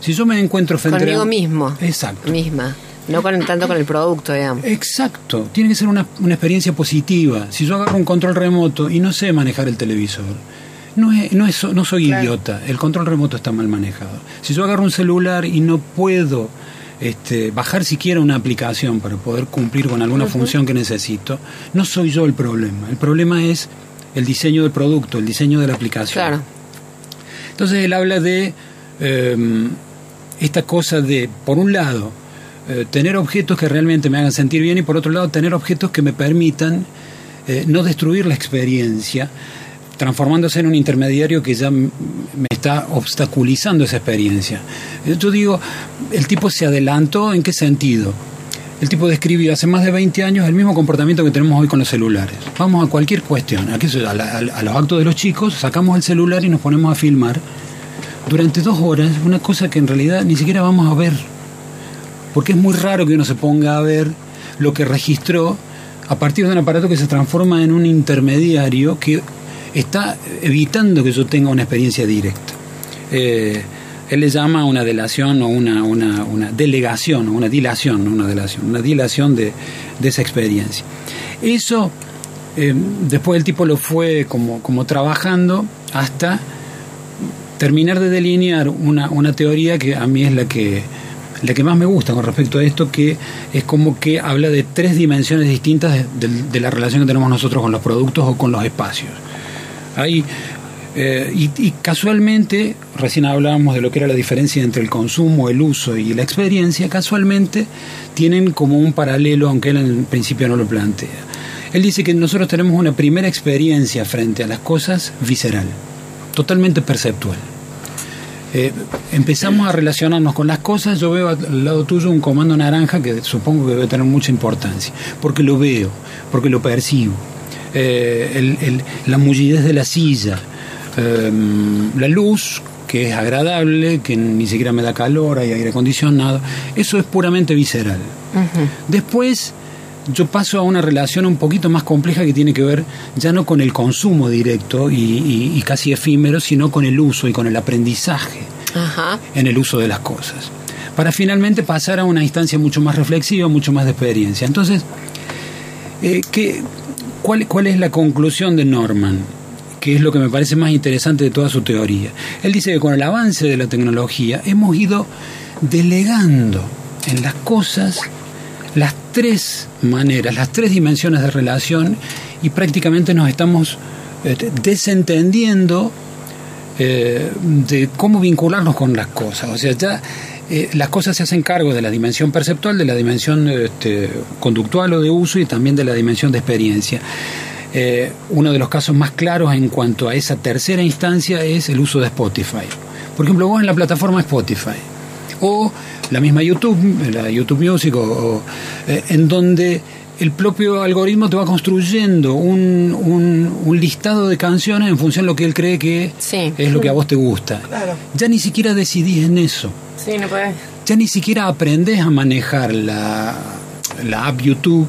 Si yo me encuentro frente Conmigo a... mismo. Exacto. Misma. No con, tanto con el producto, digamos. Exacto, tiene que ser una, una experiencia positiva. Si yo agarro un control remoto y no sé manejar el televisor, no, es, no, es- no soy idiota, el control remoto está mal manejado. Si yo agarro un celular y no puedo este, bajar siquiera una aplicación para poder cumplir con alguna función que necesito, no soy yo el problema. El problema es el diseño del producto, el diseño de la aplicación. Claro. Entonces él habla de eh, esta cosa de, por un lado, eh, tener objetos que realmente me hagan sentir bien y por otro lado, tener objetos que me permitan eh, no destruir la experiencia, transformándose en un intermediario que ya me está obstaculizando esa experiencia. Yo digo, el tipo se adelantó en qué sentido. El tipo describió hace más de 20 años el mismo comportamiento que tenemos hoy con los celulares. Vamos a cualquier cuestión, a, a, la- los actos de los chicos, sacamos el celular y nos ponemos a filmar durante dos horas una cosa que en realidad ni siquiera vamos a ver. Porque es muy raro que uno se ponga a ver lo que registró a partir de un aparato que se transforma en un intermediario que está evitando que yo tenga una experiencia directa. Eh, él le llama una delación o una, una, una delegación, o una dilación, no una delación, una dilación de, de esa experiencia. Eso, eh, después el tipo lo fue como, como trabajando hasta terminar de delinear una, una teoría que a mí es la que, la que más me gusta con respecto a esto, que es como que habla de tres dimensiones distintas de, de- la relación que tenemos nosotros con los productos o con los espacios. Hay, eh, y, y casualmente, recién hablábamos de lo que era la diferencia entre el consumo, el uso y la experiencia, casualmente tienen como un paralelo, aunque él en principio no lo plantea. Él dice que nosotros tenemos una primera experiencia frente a las cosas visceral, totalmente perceptual. Eh, empezamos a relacionarnos con las cosas, yo veo al lado tuyo un comando naranja que supongo que debe tener mucha importancia, porque lo veo, porque lo percibo. Eh, el- el- la mullidez de la silla, eh, la luz, que es agradable, que ni siquiera me da calor, hay aire acondicionado, eso es puramente visceral. Después yo paso a una relación un poquito más compleja que tiene que ver ya no con el consumo directo y, y- y casi efímero, sino con el uso y con el aprendizaje en el uso de las cosas. Para finalmente pasar a una instancia mucho más reflexiva, mucho más de experiencia. Entonces, eh, ¿qué- cuál, ¿cuál es la conclusión de Norman? Que es lo que me parece más interesante de toda su teoría. Él dice que con el avance de la tecnología hemos ido delegando en las cosas las tres maneras, las tres dimensiones de relación y prácticamente nos estamos eh, desentendiendo eh, de cómo vincularnos con las cosas. O sea, ya eh, las cosas se hacen cargo de la dimensión perceptual, de la dimensión este, conductual o de uso y también de la dimensión de experiencia. Eh, uno de los casos más claros en cuanto a esa tercera instancia es el uso de Spotify. Por ejemplo, vos en la plataforma Spotify o la misma YouTube, la YouTube Music, o, o, eh, en donde el propio algoritmo te va construyendo un, un- un listado de canciones en función de lo que él cree que Sí. es lo que a vos te gusta. Claro. Ya ni siquiera decidís en eso. Sí, no puedes. Ya ni siquiera aprendés a manejar la, la app YouTube.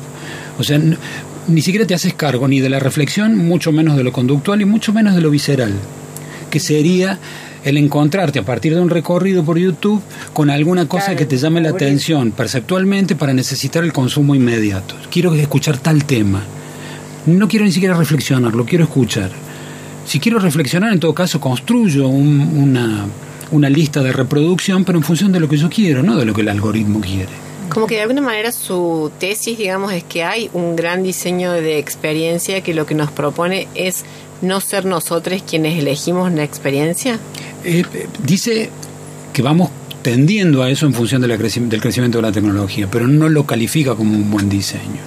O sea, ni siquiera te haces cargo ni de la reflexión, mucho menos de lo conductual y mucho menos de lo visceral. Que sería el encontrarte a partir de un recorrido por YouTube con alguna cosa Claro, que te llame la atención perceptualmente para necesitar el consumo inmediato. Quiero escuchar tal tema. No quiero ni siquiera reflexionar, lo quiero escuchar. Si quiero reflexionar, en todo caso, construyo un- una, una lista de reproducción, pero en función de lo que yo quiero, no de lo que el algoritmo quiere. Como que de alguna manera su tesis, digamos, es que hay un gran diseño de experiencia que lo que nos propone es no ser nosotros quienes elegimos la experiencia. Eh, dice que vamos tendiendo a eso en función de la creci- del crecimiento de la tecnología, pero no lo califica como un buen diseño.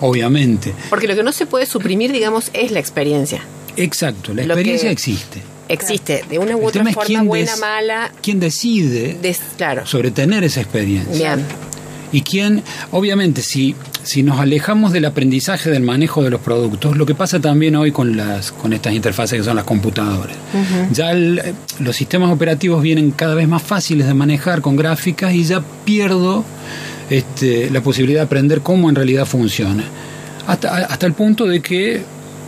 Obviamente. Porque lo que no se puede suprimir, digamos, es la experiencia. Exacto, la experiencia existe. Existe, de una u otra forma, buena, mala. quién decide des- claro. sobre tener esa experiencia. Bien. Y quién, obviamente, si, si nos alejamos del aprendizaje del manejo de los productos, lo que pasa también hoy con las con estas interfaces que son las computadoras. Ya el- eh, los sistemas operativos vienen cada vez más fáciles de manejar con gráficas y ya pierdo este, la posibilidad de aprender cómo en realidad funciona. Hasta, hasta el punto de que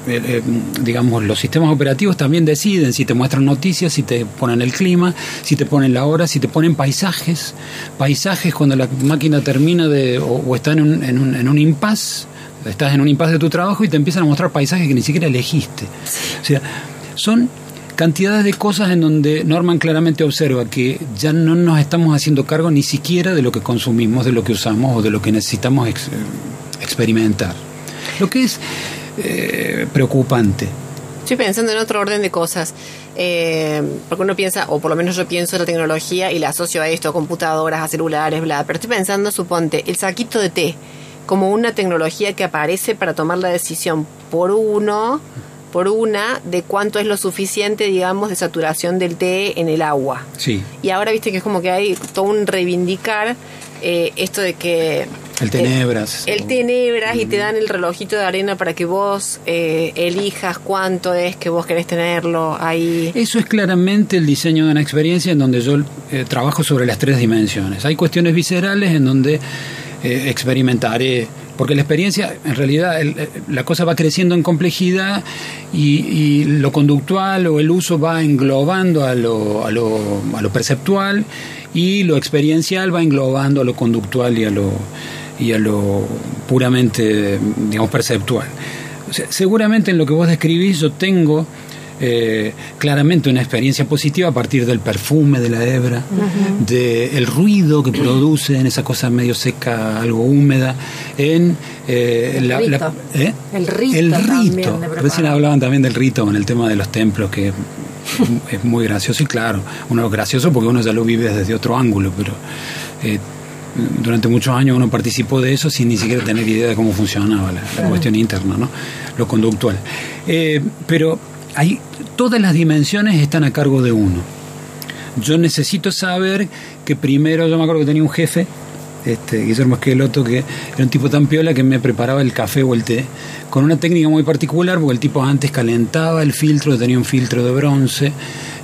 eh, eh, digamos, los sistemas operativos también deciden si te muestran noticias, si te ponen el clima, si te ponen la hora, si te ponen paisajes. Paisajes cuando la máquina termina de, o, está en un, en un, en un impasse, estás en un impasse de tu trabajo y te empiezan a mostrar paisajes que ni siquiera elegiste. O sea, son cantidades de cosas en donde Norman claramente observa que ya no nos estamos haciendo cargo ni siquiera de lo que consumimos, de lo que usamos o de lo que necesitamos ex- experimentar. Lo que es eh, preocupante. Estoy pensando en otro orden de cosas. Eh, porque uno piensa, o por lo menos yo pienso en la tecnología y la asocio a esto, a computadoras, a celulares, bla. Pero estoy pensando, suponte, el saquito de té como una tecnología que aparece para tomar la decisión por uno, por una, de cuánto es lo suficiente, digamos, de saturación del té en el agua. Sí. Y ahora viste que es como que hay todo un reivindicar eh, esto de que... El tenebras. El tenebras y te dan el relojito de arena para que vos eh, elijas cuánto es que vos querés tenerlo ahí. Eso es claramente el diseño de una experiencia en donde yo eh, trabajo sobre las tres dimensiones. Hay cuestiones viscerales en donde eh, experimentaré porque la experiencia, en realidad, el- la cosa va creciendo en complejidad y, y lo conductual o el uso va englobando a lo, a, lo, a lo perceptual y lo experiencial va englobando a lo conductual y a lo, y a lo puramente, digamos, perceptual. O sea, seguramente en lo que vos describís yo tengo eh, claramente una experiencia positiva a partir del perfume de la hebra, del ruido que produce en esa cosa medio seca, algo húmeda, en eh, El la, rito. ¿eh? El rito El. Recién hablaban también del rito con el tema de los templos, que es muy gracioso y claro, uno es gracioso porque uno ya lo vive desde otro ángulo, pero eh, durante muchos años uno participó de eso sin ni siquiera tener idea de cómo funcionaba la, la cuestión interna, ¿no? lo conductual. Eh, pero hay, todas las dimensiones están a cargo de uno. Yo necesito saber que primero, yo me acuerdo que tenía un jefe, este, Guillermo Esqueloto, que era un tipo tan piola que me preparaba el café o el té, con una técnica muy particular, porque el tipo antes calentaba el filtro, tenía un filtro de bronce,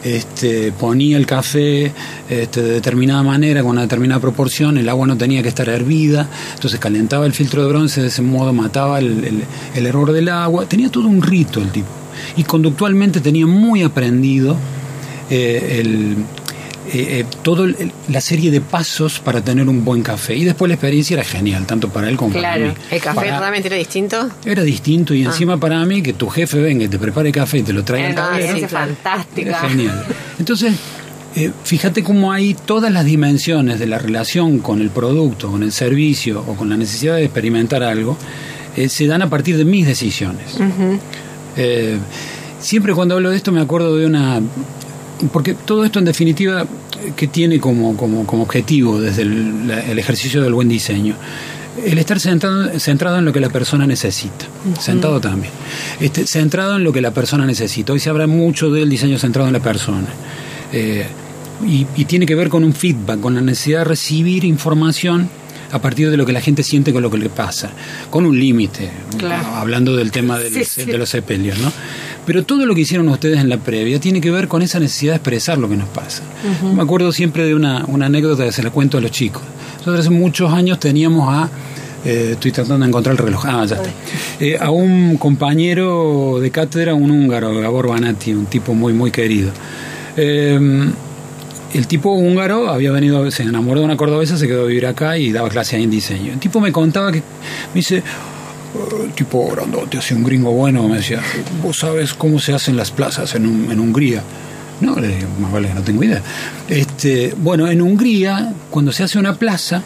este, ponía el café este, de determinada manera, con una determinada proporción, el agua no tenía que estar hervida, entonces calentaba el filtro de bronce, de ese modo mataba el, el, el error del agua, tenía todo un rito el tipo, y conductualmente tenía muy aprendido eh, el, eh, eh, toda la serie de pasos para tener un buen café. Y después la experiencia era genial, tanto para él como para Claro. mí. ¿El café Para- realmente era distinto? Era distinto y encima para mí que tu jefe venga y te prepare café y te lo traiga Era una experiencia era fantástica. genial. Entonces, eh, fíjate cómo hay todas las dimensiones de la relación con el producto, con el servicio o con la necesidad de experimentar algo, eh, se dan a partir de mis decisiones. Eh, siempre cuando hablo de esto me acuerdo de una... Porque todo esto en definitiva que tiene como, como, como objetivo desde el, la- el ejercicio del buen diseño. El estar centrado, centrado en lo que la persona necesita. Sentado también. Este, centrado en lo que la persona necesita. Hoy se habla mucho del diseño centrado en la persona. Eh, y, y tiene que ver con un feedback, con la necesidad de recibir información a partir de lo que la gente siente con lo que le pasa, con un límite, Claro. hablando del tema del- Sí, sí. de los sepelios, ¿no? Pero todo lo que hicieron ustedes en la previa tiene que ver con esa necesidad de expresar lo que nos pasa. Me acuerdo siempre de una, una anécdota que se la cuento a los chicos. Nosotros hace muchos años teníamos a eh, estoy tratando de encontrar el reloj. Ah, ya está. Eh, a un compañero de cátedra, un húngaro, Gabor Banati, un tipo muy, muy querido. Eh, el tipo húngaro había venido, se enamoró de una cordobesa, se quedó a vivir acá y daba clases ahí en diseño. El tipo me contaba que, me dice, "Oh, el tipo grandote, así un gringo bueno, me decía, ¿vos sabes cómo se hacen las plazas en, Un- en Hungría? No, le digo, más vale que no tengo idea. Este, bueno, en Hungría, cuando se hace una plaza,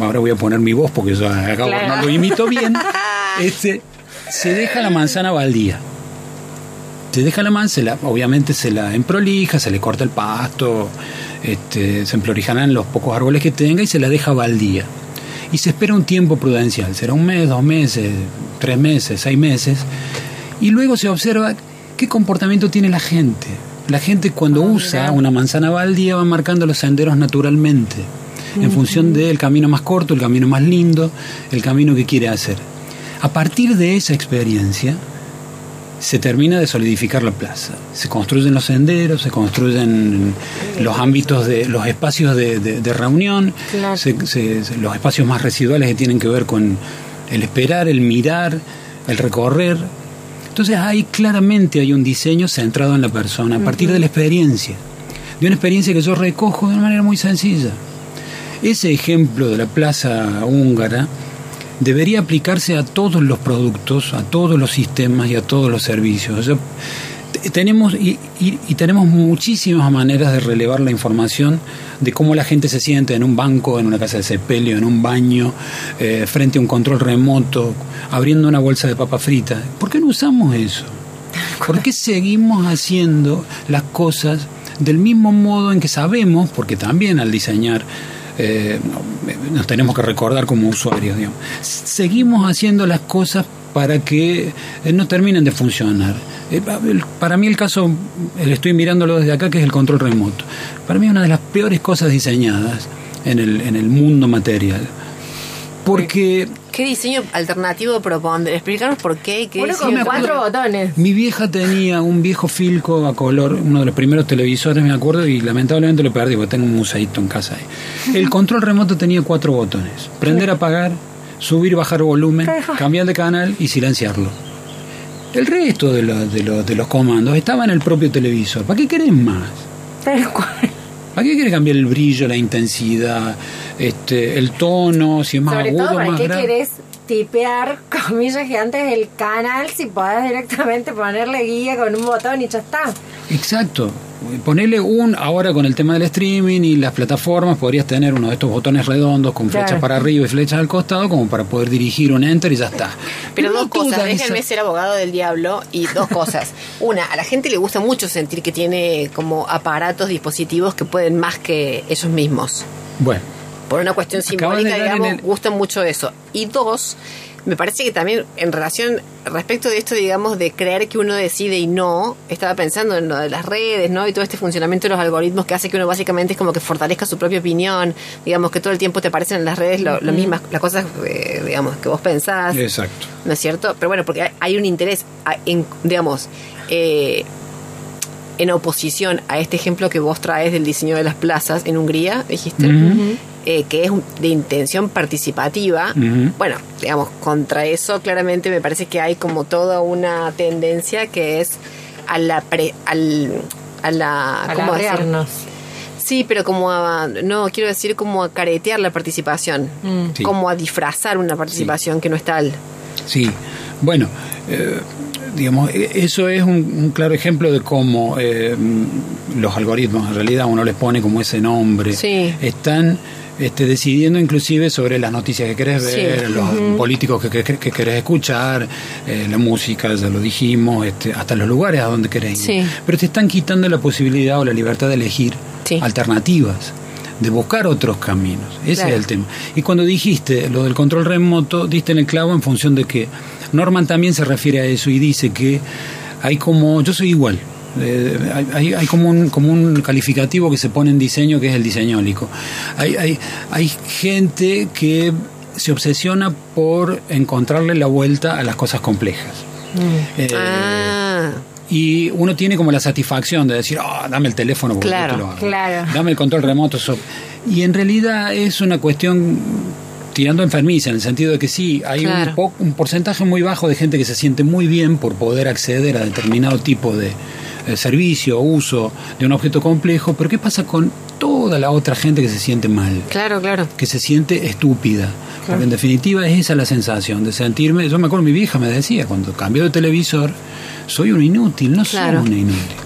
ahora voy a poner mi voz porque yo acá Claro. no lo imito bien, este, se deja la manzana baldía. Se deja la manzana, obviamente se la emprolija, se le corta el pasto, este, se emprolijarán los pocos árboles que tenga y se la deja baldía. Y se espera un tiempo prudencial, será un mes, dos meses, tres meses, seis meses, y luego se observa qué comportamiento tiene la gente. La gente cuando usa una manzana baldía va marcando los senderos naturalmente, en función del camino más corto, el camino más lindo, el camino que quiere hacer. A partir de esa experiencia, se termina de solidificar la plaza. Se construyen los senderos, se construyen los ámbitos de los espacios de, de- de reunión, Claro. se- se- se- los espacios más residuales que tienen que ver con el esperar, el mirar, el recorrer. Entonces ahí claramente hay un diseño centrado en la persona, a partir de la experiencia, de una experiencia que yo recojo de una manera muy sencilla. Ese ejemplo de la plaza húngara debería aplicarse a todos los productos, a todos los sistemas y a todos los servicios. Tenemos y tenemos muchísimas maneras de relevar la información de cómo la gente se siente en un banco, en una casa de sepelio, en un baño, eh, frente a un control remoto, abriendo una bolsa de papa frita. ¿Por qué no usamos eso? ¿Por qué seguimos haciendo las cosas del mismo modo en que sabemos, porque también al diseñar eh, no- nos tenemos que recordar como usuarios, digamos, seguimos haciendo las cosas para que eh, no terminen de funcionar. Eh, el- Para mí el caso, eh, estoy mirándolo desde acá, que es el control remoto. Para mí es una de las peores cosas diseñadas en el, en el mundo material. Porque ¿Qué diseño alternativo propone? Explícanos por qué y qué Uno con cuatro botones. Mi vieja tenía un viejo Filco a color, uno de los primeros televisores, me acuerdo, y lamentablemente lo perdí porque tengo un museito en casa ahí. El control remoto tenía cuatro botones: prender, apagar, subir y bajar volumen, cambiar de canal y silenciarlo. El resto de, los- de los- de los comandos estaba en el propio televisor. ¿Para qué querés más? Tal cual. ¿Para qué querés cambiar el brillo, la intensidad, este, el tono, si es más Sobre agudo, todo, ¿para más qué grave? querés tipear comillas gigantes el canal si podés directamente ponerle guía con un botón y ya está? Exacto. Ponele un, ahora con el tema del streaming y las plataformas, podrías tener uno de estos botones redondos con Claro. flechas para arriba y flechas al costado, como para poder dirigir un enter y ya está. Pero no dos cosas, déjenme esa- ser abogado del diablo y dos cosas. Una, a la gente le gusta mucho sentir que tiene como aparatos, dispositivos que pueden más que ellos mismos. Bueno, Por una cuestión simbólica, digamos, el- gusta mucho eso. Y dos, me parece que también en relación, respecto de esto, digamos, de creer que uno decide y no, estaba pensando en lo de las redes, ¿no? Y todo este funcionamiento de los algoritmos que hace que uno básicamente es como que fortalezca su propia opinión, digamos, que todo el tiempo te aparecen en las redes lo, lo mismas, las cosas, eh, digamos, que vos pensás. exacto. ¿no es cierto? Pero bueno, porque hay- un interés, en, digamos, eh, en oposición a este ejemplo que vos traes del diseño de las plazas en Hungría, dijiste, eh, que es un- de intención participativa. Bueno, digamos, contra eso claramente me parece que hay como toda una tendencia que es a la... Pre, al, a la. Alarrearnos. Sí, pero como a, no, quiero decir como a caretear la participación, Sí. como a disfrazar una participación que no es tal. Sí, bueno, eh, digamos, eh, eso es un, un claro ejemplo de cómo eh, mm, los algoritmos, en realidad uno les pone como ese nombre, Sí. están este, decidiendo inclusive sobre las noticias que querés Sí. ver, los políticos que, que- que querés escuchar, eh, la música, ya lo dijimos, este, hasta los lugares a donde querés ir. Sí. Pero te están quitando la posibilidad o la libertad de elegir Sí. alternativas de buscar otros caminos. Ese Claro. es el tema. Y cuando dijiste lo del control remoto, diste en el clavo en función de que Norman también se refiere a eso y dice que hay como, yo soy igual. Eh, hay, como, un, como un calificativo que se pone en diseño que es el diseñólico. Hay, hay, hay gente que se obsesiona por encontrarle la vuelta a las cosas complejas. Eh, ah, y uno tiene como la satisfacción de decir, "Ah, dame el teléfono porque Claro, te lo hago. claro. Dame el control remoto. so-". Y en realidad es una cuestión tirando enfermiza, en el sentido de que sí, hay Claro. un, po- un porcentaje muy bajo de gente que se siente muy bien por poder acceder a determinado tipo de eh, servicio o uso de un objeto complejo, pero ¿qué pasa con toda la otra gente que se siente mal? claro, claro. que se siente estúpida. Porque en definitiva es esa la sensación de sentirme. Yo me acuerdo, mi vieja me decía, cuando cambió de televisor, soy un inútil, no Claro. soy un inútil.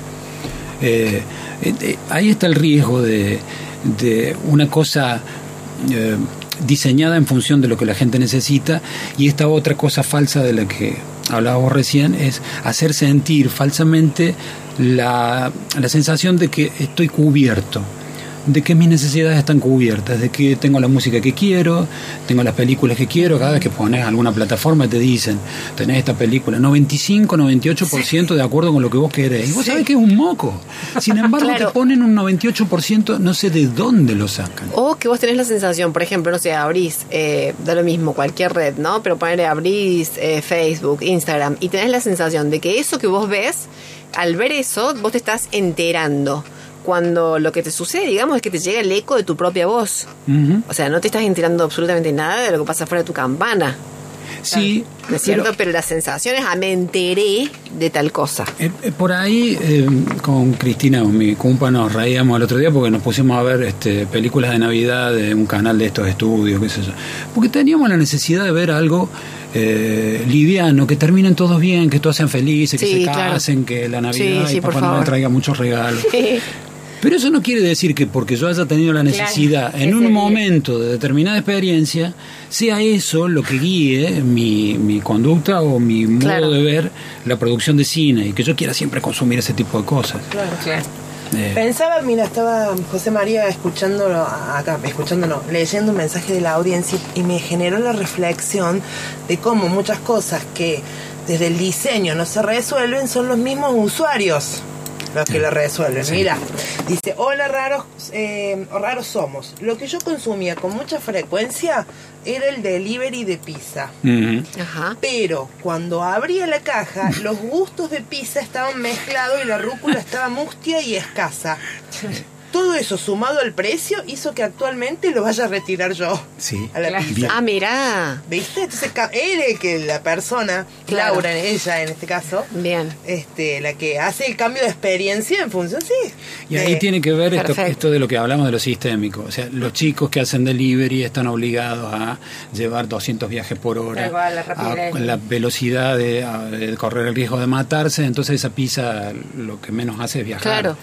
Eh, eh, ahí está el riesgo de, de una cosa diseñada en función de lo que la gente necesita y esta otra cosa falsa de la que hablábamos recién es hacer sentir falsamente la, la sensación de que estoy cubierto de que mis necesidades están cubiertas, de que tengo la música que quiero, tengo las películas que quiero, cada vez que pones alguna plataforma te dicen, tenés esta película, 95, 98% de acuerdo con lo que vos querés. Y vos sabés que es un moco. Sin embargo, Claro. te ponen un 98%, no sé de dónde lo sacan. O que vos tenés la sensación, por ejemplo, no sé, abrís, eh, da lo mismo, cualquier red, ¿no? Pero ponerle abrís eh, Facebook, Instagram, y tenés la sensación de que eso que vos ves, al ver eso, vos te estás enterando. Cuando lo que te sucede, digamos, es que te llega el eco de tu propia voz. O sea, no te estás enterando absolutamente nada de lo que pasa fuera de tu campana. Sí, ¿No es cierto? pero- Pero, la sensación es, ah, me enteré de tal cosa. Eh, eh, por ahí, eh, con Cristina, con mi compa, nos reíamos el otro día porque nos pusimos a ver este, películas de Navidad de un canal de estos estudios, qué sé yo. Porque teníamos la necesidad de ver algo eh, liviano, que terminen todos bien, que todos sean felices, que Sí, se claro. casen, que la Navidad Sí, sí, y Papá Noel favor. traiga muchos regalos. Pero eso no quiere decir que porque yo haya tenido la necesidad en un momento de determinada experiencia, sea eso lo que guíe mi, mi conducta o mi modo Claro. de ver la producción de cine y que yo quiera siempre consumir ese tipo de cosas. Claro. Claro. Eh, Pensaba, mira, estaba José María escuchándolo acá, escuchándolo, leyendo un mensaje de la audiencia y me generó la reflexión de cómo muchas cosas que desde el diseño no se resuelven son los mismos usuarios los que lo resuelven. Mira, dice, hola raros, eh, raros somos. Lo que yo consumía con mucha frecuencia era el delivery de pizza. Ajá. Pero cuando abría la caja, los gustos de pizza estaban mezclados y la rúcula estaba mustia y escasa. Todo eso sumado al precio hizo que actualmente lo vaya a retirar yo. Sí. A la pizza. Ah, mirá. ¿Viste? Entonces, él es que la persona, Claro. Laura, ella en este caso, Bien. este, la que hace el cambio de experiencia en función, sí. Y ahí de- tiene que ver esto, de lo que hablamos de lo sistémico. O sea, los chicos que hacen delivery están obligados a llevar 200 viajes por hora, cual, la a- con la velocidad de, a- de correr el riesgo de matarse. Entonces esa pizza lo que menos hace es viajar. Claro.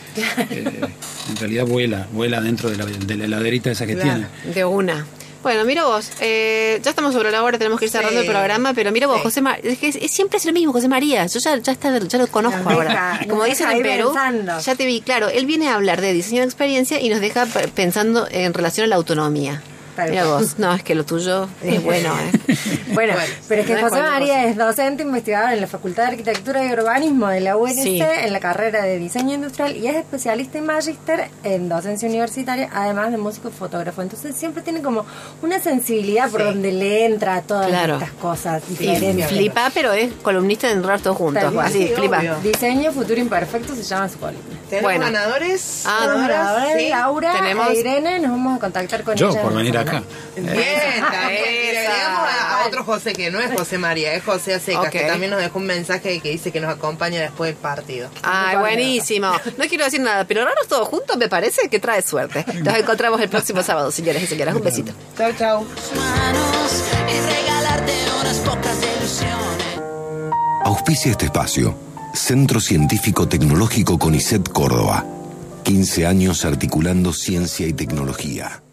Eh, en realidad vuela, vuela dentro de la, de la heladerita esa que Claro. tiene. De una. Bueno, mira vos, eh, ya estamos sobre la hora, tenemos que ir cerrando Sí. el programa, pero mira vos, Sí. José María, es que es- siempre es lo mismo, José María, yo ya, ya, está, ya lo conozco Nos ahora. deja- Como dicen en Perú, pensando. ya te vi, claro, él viene a hablar de diseño de experiencia y nos deja pensando en relación a la autonomía. Mira vos, no, es que lo tuyo es bueno, ¿eh? Bueno, Bueno, pero es que no José María cosa. es docente investigador en la Facultad de Arquitectura y Urbanismo de la UNC Sí. en la carrera de Diseño Industrial y es especialista y magíster en docencia universitaria, además de músico y fotógrafo. Entonces siempre tiene como una sensibilidad por Sí. donde le entra a todas Claro. estas cosas Y diferentes. flipa, pero es columnista en Enredar Todos Juntos, así, Sí, flipa. obvio. Diseño Futuro Imperfecto se llama su columna. ¿Tenemos Bueno. ganadores? Ah. Laura Tenemos- e Irene nos vamos a contactar con Yo, ella por en venir semana. Acá. Bien. Y Esa. agregamos a, a otro José que no es José María, es José Acecas, que también nos dejó un mensaje que dice que nos acompaña después del partido. Ay, buenísimo. No quiero decir nada, pero raros todos juntos me parece que trae suerte. Nos encontramos el próximo sábado, señores y señoras. Un besito. Y pocas ilusiones. Auspicia este espacio. Centro Científico Tecnológico CONICET Córdoba. 15 años articulando ciencia y tecnología.